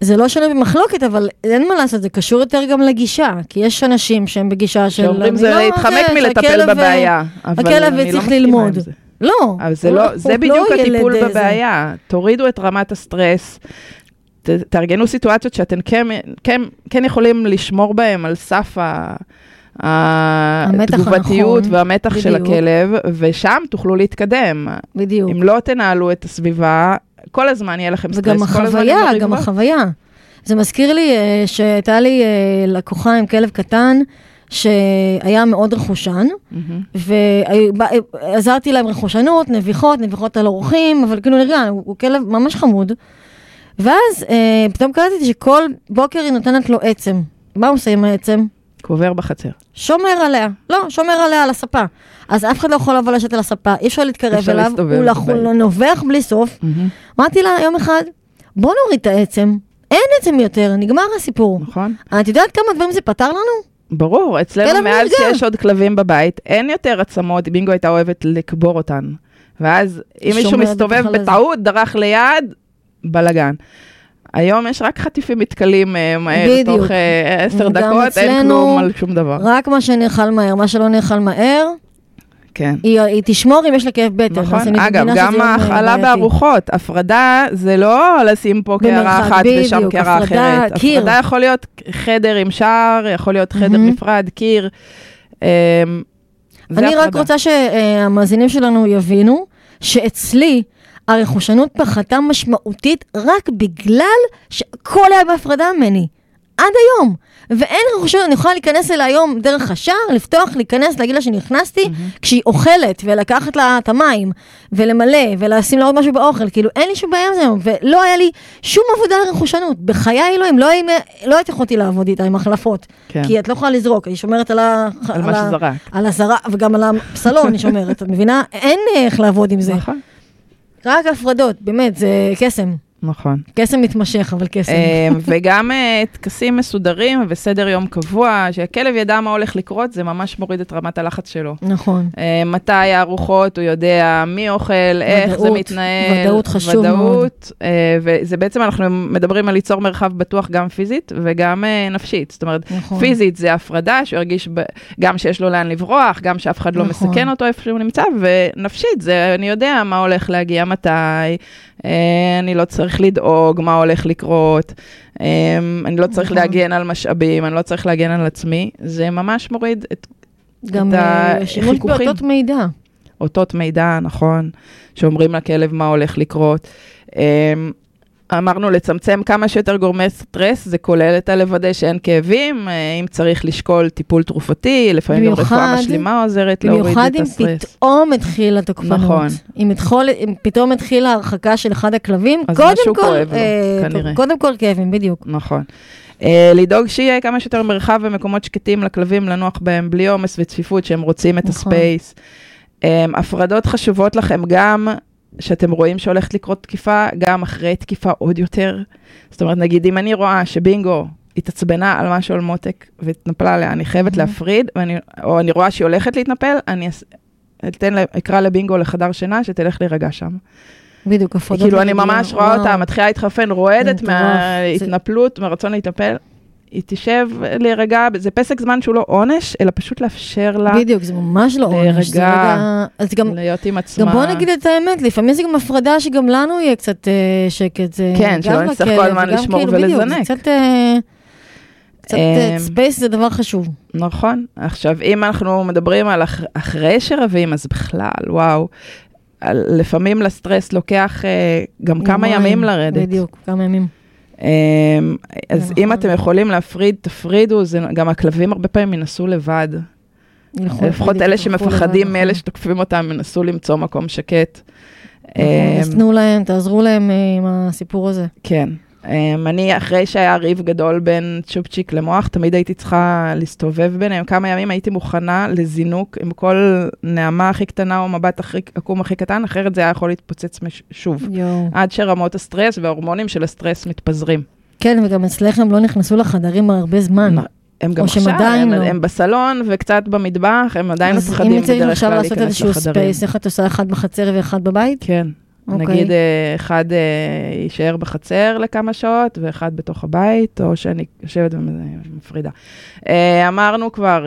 זה לא שנוי במחלוקת, אבל אין מה לעשות, זה קשור יותר גם לגישה. כי יש אנשים שהם בגישה של... שאומרים זה לא- להתחמק זה, מלטפל שהכלב, אה, בבעיה, אבל הכלב אני לא צריך מסכימה ללמוד. זה. לא. אבל זה לא, הוא זה בדיוק ילד הטיפול. בבעיה. תורידו את רמת הסטרס, ת- תארגנו סיטואציות שאתם כן, כן, כן יכולים לשמור בהם על סף ה... התגובתיות הנכון, והמתח של בדיוק. הכלב, ושם תוכלו להתקדם. בדיוק. אם לא תנהלו את הסביבה, כל הזמן יהיה לכם סטרס, וגם כל הזמן החוויה, גם. החוויה. זה מזכיר לי אה, שהייתה לי אה, לקוחה עם כלב קטן, שהיה מאוד רכושן. ועזרתי לה עם רכושנות, נביחות, נביחות על אורחים, אבל כאילו נרגע, הוא, הוא כלב ממש חמוד. ואז אה, פתאום קלטתי שכל בוקר היא נותנת לו עצם. מה הוא עושה עם העצם? קובר בחצר. שומר עליה. לא, שומר עליה על הספה. אז אף אחד לא יכול לבוא לשבת על הספה, אי אפשר להתקרב אליו, הוא נובח בלי סוף. אמרתי לה יום אחד, בוא נוריד את העצם, אין עצם יותר, נגמר הסיפור. נכון? את יודעת כמה דברים זה פתר לנו? ברור, אצלנו מאז. שיש עוד כלבים בבית, אין יותר עצמות, בינגו הייתה אוהבת לקבור אותן. ואז אם מישהו מסתובב. בטעות, דרך ליד, בלאגן. היום יש רק חטיפים מתכלים אה, מהר, בדיוק. תוך אה, עשר גם דקות, אין כלום על שום דבר. רק מה שנאכל מהר, מה שלא נאכל מהר, כן. היא, היא תשמור אם יש לה כאב בטן. נכון, אגב, גם אה, ההכלה. בארוחות, הפרדה זה לא לשים פה קערה אחת ושם בדיוק, קערה הפרדה, אחרת. קיר. הפרדה יכול להיות חדר עם שער, יכול להיות חדר מהמם. נפרד, קיר. זה אני רק הפרדה. רוצה שהמאזינים שלנו יבינו שאצלי הרכושנות פחתה משמעותית רק בגלל שהכל היה בהפרדה ממני. עד היום. ואין רכושנות, אני יכולה להיכנס אליה היום דרך השער, לפתוח, להיכנס, להגיד לה שנכנסתי, כשהיא אוכלת, ולקחת לה את המים, ולמלא, ולשים לה עוד משהו באוכל, כאילו אין לי שום בעיה עם זה היום, ולא היה לי שום עבודה על רכושנות. בחיי אלוהים, לא, היה- לא הייתי יכולתי לעבוד איתה עם החלפות. כן. כי את לא יכולה לזרוק, היא שומרת על ה... על מה ה- שזרק. על הזרה, וגם על הסלון היא שומרת, את מבינה? אין איך לעבוד עם זה. נכון. רק הפרדות, באמת, זה קסם. נכון. קסם מתמשך, אבל קסם. אמ, וגם אה, טקסים מסודרים וסדר יום קבוע, שהכלב ידע מה הולך לקרות, זה ממש מוריד את רמת הלחץ שלו. נכון. אה, מתי הארוחות, הוא יודע מי אוכל, איך זה ודאות, מתנהל. ודאות חשוב ודאות, אה, וזה בעצם, אנחנו מדברים על ליצור מרחב בטוח גם פיזית וגם אה, נפשית. זאת אומרת, נכון. פיזית זה הפרדה, שהוא ירגיש ב- גם שיש לו לאן לברוח, גם שאף אחד לא נכון. מסכן אותו איפה שהוא נמצא, ונפשית זה אני יודע מה הולך להגיע מתי, אני לא צריך לדאוג מה הולך לקרות, אה, אני לא צריך נכון. להגן על משאבים, אני לא צריך להגן על עצמי, זה ממש מוריד את גם את אה, שימוש החיכוכים. באותות מידע. אותות מידע, נכון, שאומרים לכלב מה הולך לקרות. אמ, אמרנו לצמצם כמה שיותר גורמי סטרס, זה כולל את הלוודא שאין כאבים, אה, אם צריך לשקול טיפול תרופתי, לפעמים גם רפואה במיוחד- משלימה עוזרת להוריד במיוחד את אם הסטרס. פתאום התחילה תוקפנות. נכון. אם התחול- אם פתאום התחילה הרחקה של אחד הכלבים, קודם משהו כל, כואב לו, אה, כנראה. קודם כל כאבים, בדיוק. נכון. Uh, לדאוג שיהיה כמה שיותר מרחב ומקומות שקטים לכלבים לנוח בהם, בלי עומס וצפיפות, שהם רוצים את נכון. הספייס. Um, הפרדות חשובות לכם גם שאתם רואים שהולכת לקרות תקיפה, גם אחרי תקיפה עוד יותר. זאת אומרת, נגיד, אם אני רואה שבינגו התעצבנה על משהו על מותק והתנפלה עליה, אני חייבת להפריד, ואני, או אני רואה שהיא הולכת להתנפל, אני אתן, אקרא לבינגו לחדר שינה, שתלך להירגע שם. בדיוק, הפרדות. כאילו, אני ממש רואה. אותה, מתחילה להתחרפן, רועדת. מההתנפלות, מהרצון להתנפל. היא תשב להירגע, זה פסק זמן שהוא לא עונש, אלא פשוט לאפשר לה בדיוק, זה ממש לא עונש. זה להירגע, רגע... אז גם, להיות עם עצמה. גם בוא נגיד את האמת, לפעמים זה גם הפרדה שגם לנו יהיה קצת אה, שקט. זה כן, שלא נצטרך כל הזמן לשמור כאילו, בדיוק, ולזנק. זה קצת... אה, קצת אמ, space זה דבר חשוב. נכון. עכשיו, אם אנחנו מדברים על אח, אחרי שרבים, אז בכלל, וואו. לפעמים לסטרס לוקח אה, גם כמה ימים לרדת. בדיוק, כמה ימים. אמ, אז זה אם נכון. אתם יכולים להפריד, תפרידו, זה, גם הכלבים הרבה פעמים ינסו לבד. ילכו- לפחות אלה שמפחדים מאלה נכון. שתוקפים אותם, ינסו למצוא מקום שקט. נכון, אמ, אז תנו להם, תעזרו להם אה, עם הסיפור הזה. כן. Um, אני, אחרי שהיה ריב גדול בין צ'ופצ'יק למוח, תמיד הייתי צריכה להסתובב ביניהם. כמה ימים הייתי מוכנה לזינוק עם כל נעמה הכי קטנה או מבט הכי עקום הכי קטן, אחרת זה היה יכול להתפוצץ מש- שוב. יואו. עד שרמות הסטרס וההורמונים של הסטרס מתפזרים. כן, וגם אצלך הם לא נכנסו לחדרים הרבה זמן. נ- הם גם עכשיו, הם, לא. הם בסלון וקצת במטבח, הם עדיין אז מפחדים אם צריך בדרך עכשיו כלל לעשות להיכנס איזשהו לחדרים. space, איך את עושה אחד בחצר ואחד בבית? כן. אוקיי. נגיד אה, אחד אה, יישאר בחצר לכמה שעות ואחד בתוך הבית, או שאני יושבת ומפרידה. אה, אמרנו כבר,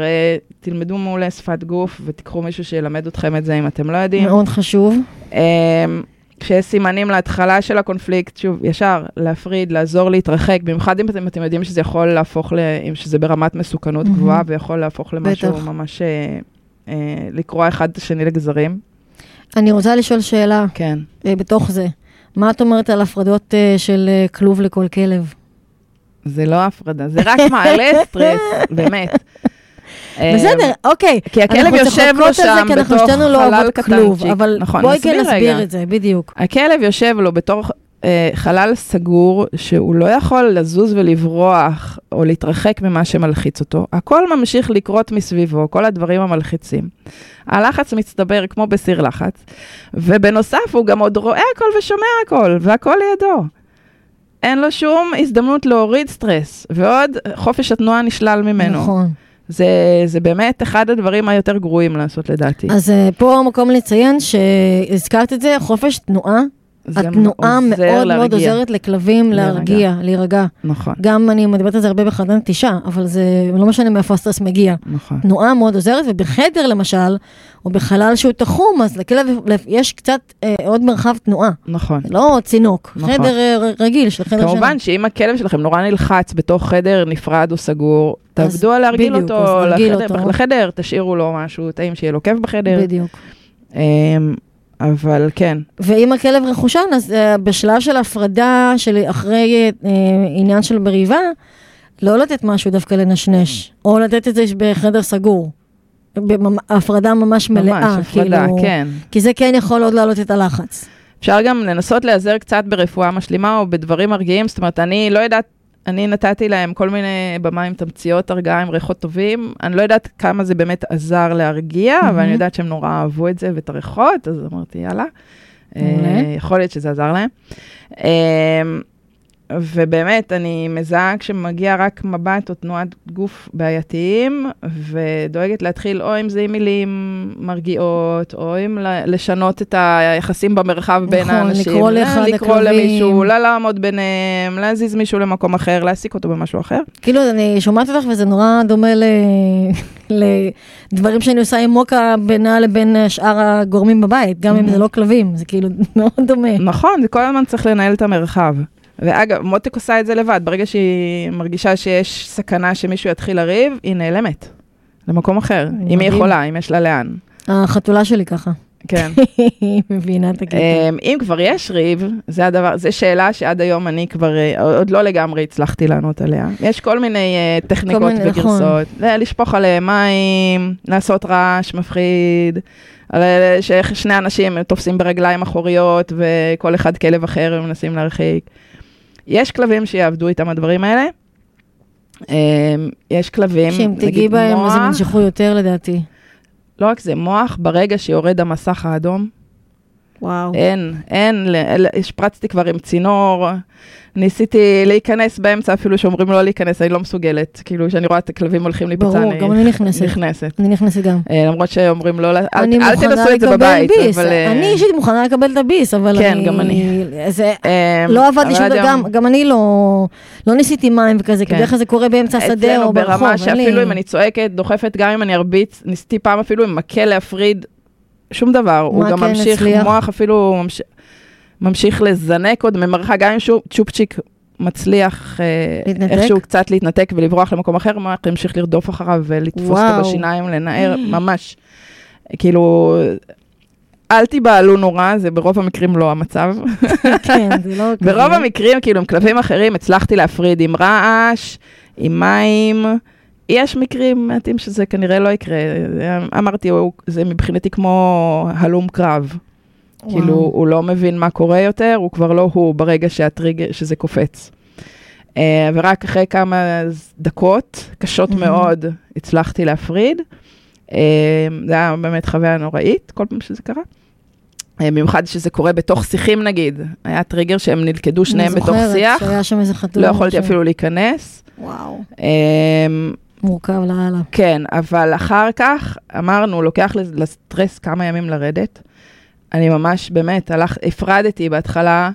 תלמדו מעולה שפת גוף ותיקחו מישהו שילמד אתכם את זה אם אתם לא יודעים. מאוד חשוב. כשיש סימנים להתחלה של הקונפליקט, שוב, ישר, להפריד, לעזור להתרחק, במיוחד אם אתם, אתם יודעים שזה יכול להפוך, ל, אם שזה ברמת מסוכנות מהמם. גבוהה ויכול להפוך למשהו בטח. ממש, אה, אה, לקרוע אחד את השני לגזרים. אני רוצה לשאול שאלה כן. אה, בתוך זה. מה את אומרת על הפרדות אה, של אה, כלוב לכל כלב? זה לא הפרדה, זה רק מעלה סטרס, באמת. בסדר, אוקיי. כי הכלב יושב לו על זה, שם כי אנחנו בתוך שתינו לא חלל אוהבות כלוב, קטנצ'יק. אבל נכון, בואי כן נסביר את זה, בדיוק. הכלב יושב לו בתור אה, חלל סגור, שהוא לא יכול לזוז ולברוח או להתרחק ממה שמלחיץ אותו. הכל ממשיך לקרות מסביבו, כל הדברים המלחיצים. הלחץ מצטבר כמו בסיר לחץ, ובנוסף הוא גם עוד רואה הכל ושומע הכל, והכל לידו. אין לו שום הזדמנות להוריד סטרס, ועוד חופש התנועה נשלל ממנו. נכון. זה, זה באמת אחד הדברים היותר גרועים לעשות לדעתי. אז אה, פה המקום לציין שהזכרת את זה, חופש תנועה. התנועה מאוד מאוד להרגיע. עוזרת לכלבים. להרגיע, להירגע. נכון, גם אני מדברת על זה הרבה בחדר נטישה, אבל זה לא משנה מאיפה הסטרס מגיע. נכון. תנועה מאוד עוזרת, ובחדר למשל, או בחלל שהוא תחום, אז לכלב יש קצת אה, עוד מרחב תנועה. נכון. לא צינוק, נכון. חדר אה, רגיל של חדר כמובן שאם הכלב שלכם נורא נלחץ בתוך חדר נפרד או סגור, תעבדו על להרגיל בדיוק, אותו, לחדר, אותו. לחדר, תשאירו לו משהו טעים שיהיה לו כיף בחדר. בדיוק. אמ, אבל כן, ואם הכלב רכושן, אז uh, בשלב של הפרדה, של אחרי uh, עניין של מריבה, לא לתת משהו דווקא לנשנש, או לתת את זה בחדר סגור. הפרדה ממש מלאה, ממש, הפרדה, כאילו, כן. כי זה כן יכול עוד להעלות את הלחץ. אפשר גם לנסות להיעזר קצת ברפואה משלימה או בדברים מרגיעים, זאת אומרת, אני לא יודעת, אני נתתי להם כל מיני במים, תמציות הרגעה עם ריחות טובים, אני לא יודעת כמה זה באמת עזר להרגיע, אבל אני. יודעת שהם נורא אהבו את זה ואת הריחות, אז אמרתי, יאללה. אה, יכול להיות שזה עזר להם. אה, ובאמת, אני מזהה כשמגיע רק מבט או תנועת גוף בעייתיים, ודואגת להתחיל או עם זה עם מילים מרגיעות, או ל- לשנות את היחסים במרחב בין נכון, האנשים. לקרוא ל- לאחד לקרוא הכלבים. למישהו, לא לעמוד ביניהם, להזיז מישהו למקום אחר, להעסיק אותו במשהו אחר. כאילו, אני שומעת אותך וזה נורא דומה ל... לדברים שאני עושה עם מוקה בינה לבין שאר הגורמים בבית, גם אם זה לא כלבים, זה כאילו מאוד דומה. נכון, זה כל הזמן צריך לנהל את המרחב. ואגב, מותק עושה את זה לבד, ברגע שהיא מרגישה שיש סכנה שמישהו יתחיל לריב, היא נעלמת למקום אחר, אם היא. יכולה, אם יש לה לאן. החתולה שלי ככה, כן. היא מבינה את הקטע. אמ, אם כבר יש ריב, זה הדבר, זו שאלה שעד היום אני כבר, אה, עוד לא לגמרי הצלחתי לענות עליה. יש כל מיני אה, טכניקות נכון. וגרסות. לשפוך עליהם מים, לעשות רעש מפחיד, ששני אנשים תופסים ברגליים אחוריות וכל אחד כלב אחר ומנסים להרחיק. יש כלבים שיעבדו איתם הדברים האלה. אמ, יש כלבים, שאם תגיעי נגיד בהם, אז הם מוח, ינשכו יותר לדעתי. לא רק זה, מוח ברגע שיורד המסך האדום, וואו. אין, אין, השפרצתי כבר עם צינור, ניסיתי להיכנס באמצע, אפילו שאומרים לא להיכנס, אני לא מסוגלת. כאילו, כשאני רואה את הכלבים הולכים לי ברור, אני גם אני נכנסת. נכנסת. אני נכנסת גם. אה, למרות שאומרים לא, אל, תנסו את זה בבית. אה, אני אישית מוכנה לקבל את הביס, אבל כן, אני... גם אני. זה... אה, לא עבד לי אבל שום דבר, גם, גם אני לא, לא ניסיתי מים וכזה, כי כן. בדרך כלל זה קורה באמצע השדה אצלנו או ברחוב. ברמה אין לי- שאפילו אם אני צועקת, דוחפת, גם אם אני ארביץ, ניסיתי פעם אפילו עם מקל להפריד, שום דבר. הוא גם כן ממשיך, הצליח? מוח אפילו ממש- ממשיך לזנק עוד ממרחק, גם אם צ'ופצ'יק מצליח אה, להתנתק? איכשהו קצת להתנתק ולברוח למקום אחר, המוח ימשיך לרדוף אחריו ולתפוס אותו וואו. בשיניים, לנער, ממש. כאילו, אל תיבהלו נורא, זה ברוב המקרים לא המצב. כן, זה לא... ברוב. המקרים, כאילו, עם כלבים אחרים, הצלחתי להפריד עם רעש, עם מים. יש מקרים מעטים שזה כנראה לא יקרה. אמרתי, הוא- זה מבחינתי כמו הלום קרב. וואו. כאילו, הוא לא מבין מה קורה יותר, הוא כבר לא הוא ברגע שהטריגר, שזה קופץ. אה, ורק אחרי כמה דקות, קשות מהמם. מאוד, הצלחתי להפריד. אה, זה היה באמת חוויה נוראית, כל פעם שזה קרה. אה, במיוחד שזה קורה בתוך שיחים נגיד. היה טריגר שהם נלכדו שניהם בתוך אני שיח, זוכרת שהיה שם איזה חתול. לא יכולתי משהו. אפילו להיכנס. וואו, אה, מורכב לאללה. כן, אבל אחר כך אמרנו, לוקח לס- לסטרס כמה ימים לרדת. אני ממש, באמת, הלך, הפרדתי בהתחלה,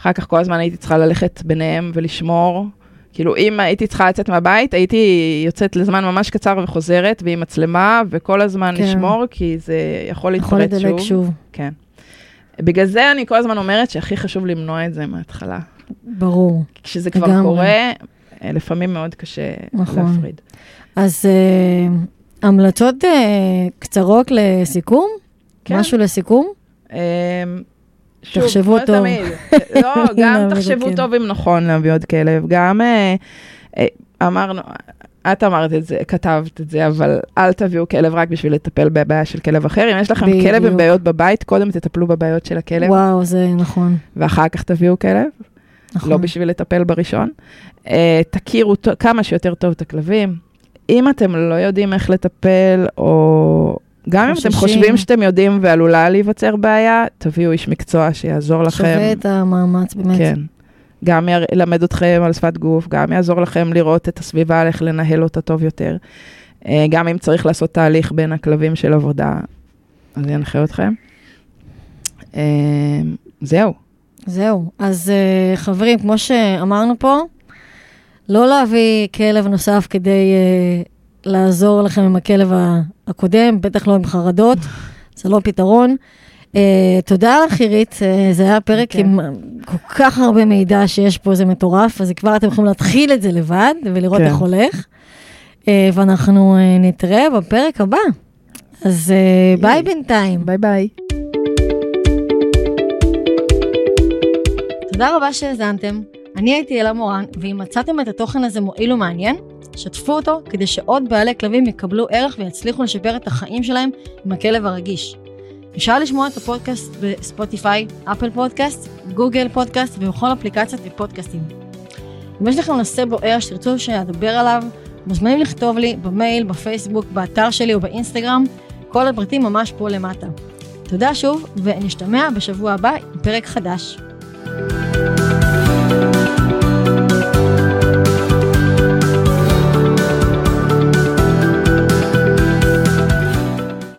אחר כך כל הזמן הייתי צריכה ללכת ביניהם ולשמור. כאילו, אם הייתי צריכה לצאת מהבית, הייתי יוצאת לזמן ממש קצר וחוזרת, ועם מצלמה, וכל הזמן כן. לשמור, כי זה יכול יכול להתפרץ לדלק שוב. שוב. כן. בגלל זה אני כל הזמן אומרת שהכי חשוב למנוע את זה מההתחלה. ברור. כשזה כבר לגמרי. קורה, לפעמים מאוד קשה נכון. להפריד. אז אה, המלצות אה, קצרות לסיכום? כן. משהו לסיכום? אמ, שוב, תחשבו כמו טוב. תמיד. לא, גם תחשבו עוד טוב אם נכון להביא עוד כלב. גם אה, אה, אמרנו, את אמרת את זה, כתבת את זה, אבל אל תביאו כלב רק בשביל לטפל בבעיה של כלב אחר. אם יש לכם כלב בדיוק. עם בעיות בבית, קודם תטפלו בבעיות של הכלב, וואו, זה נכון. ואחר כך תביאו כלב, נכון. לא בשביל לטפל בראשון. אה, תכירו כמה שיותר טוב את הכלבים. אם אתם לא יודעים איך לטפל, או גם אם אתם. חושבים שאתם יודעים ועלולה להיווצר בעיה, תביאו איש מקצוע שיעזור לכם. שווה את המאמץ, באמת. כן. גם ילמד אתכם על שפת גוף, גם יעזור לכם לראות את הסביבה, איך לנהל אותה טוב יותר. אה, גם אם צריך לעשות תהליך בין הכלבים של עבודה, אז ינחה אתכם. אה, זהו. זהו. אז אה, חברים, כמו שאמרנו פה, לא להביא כלב נוסף כדי אה, לעזור לכם עם הכלב הקודם, בטח לא עם חרדות, זה לא פתרון. אה, תודה לך, עירית, אה, זה היה פרק כן. עם כל כך הרבה מידע שיש פה, זה מטורף, אז כבר אתם יכולים להתחיל את זה לבד ולראות כן. איך הולך. אה, ואנחנו אה, נתראה בפרק הבא. אז אה, ביי בינתיים. ביי ביי. תודה רבה שהאזנתם. אני הייתי אלה מורן, ואם מצאתם את התוכן הזה מועיל ומעניין, שתפו אותו כדי שעוד בעלי כלבים יקבלו ערך ויצליחו לשפר את החיים שלהם עם הכלב הרגיש. אפשר לשמוע את הפודקאסט בספוטיפיי, אפל פודקאסט, גוגל פודקאסט ובכל אפליקציית ופודקאסטים. אם יש לכם נושא בוער שתרצו שאדבר עליו, מוזמנים לכתוב לי במייל, בפייסבוק, באתר שלי או באינסטגרם, כל הפרטים ממש פה למטה. תודה שוב, ונשתמע בשבוע הבא עם פרק חדש. Música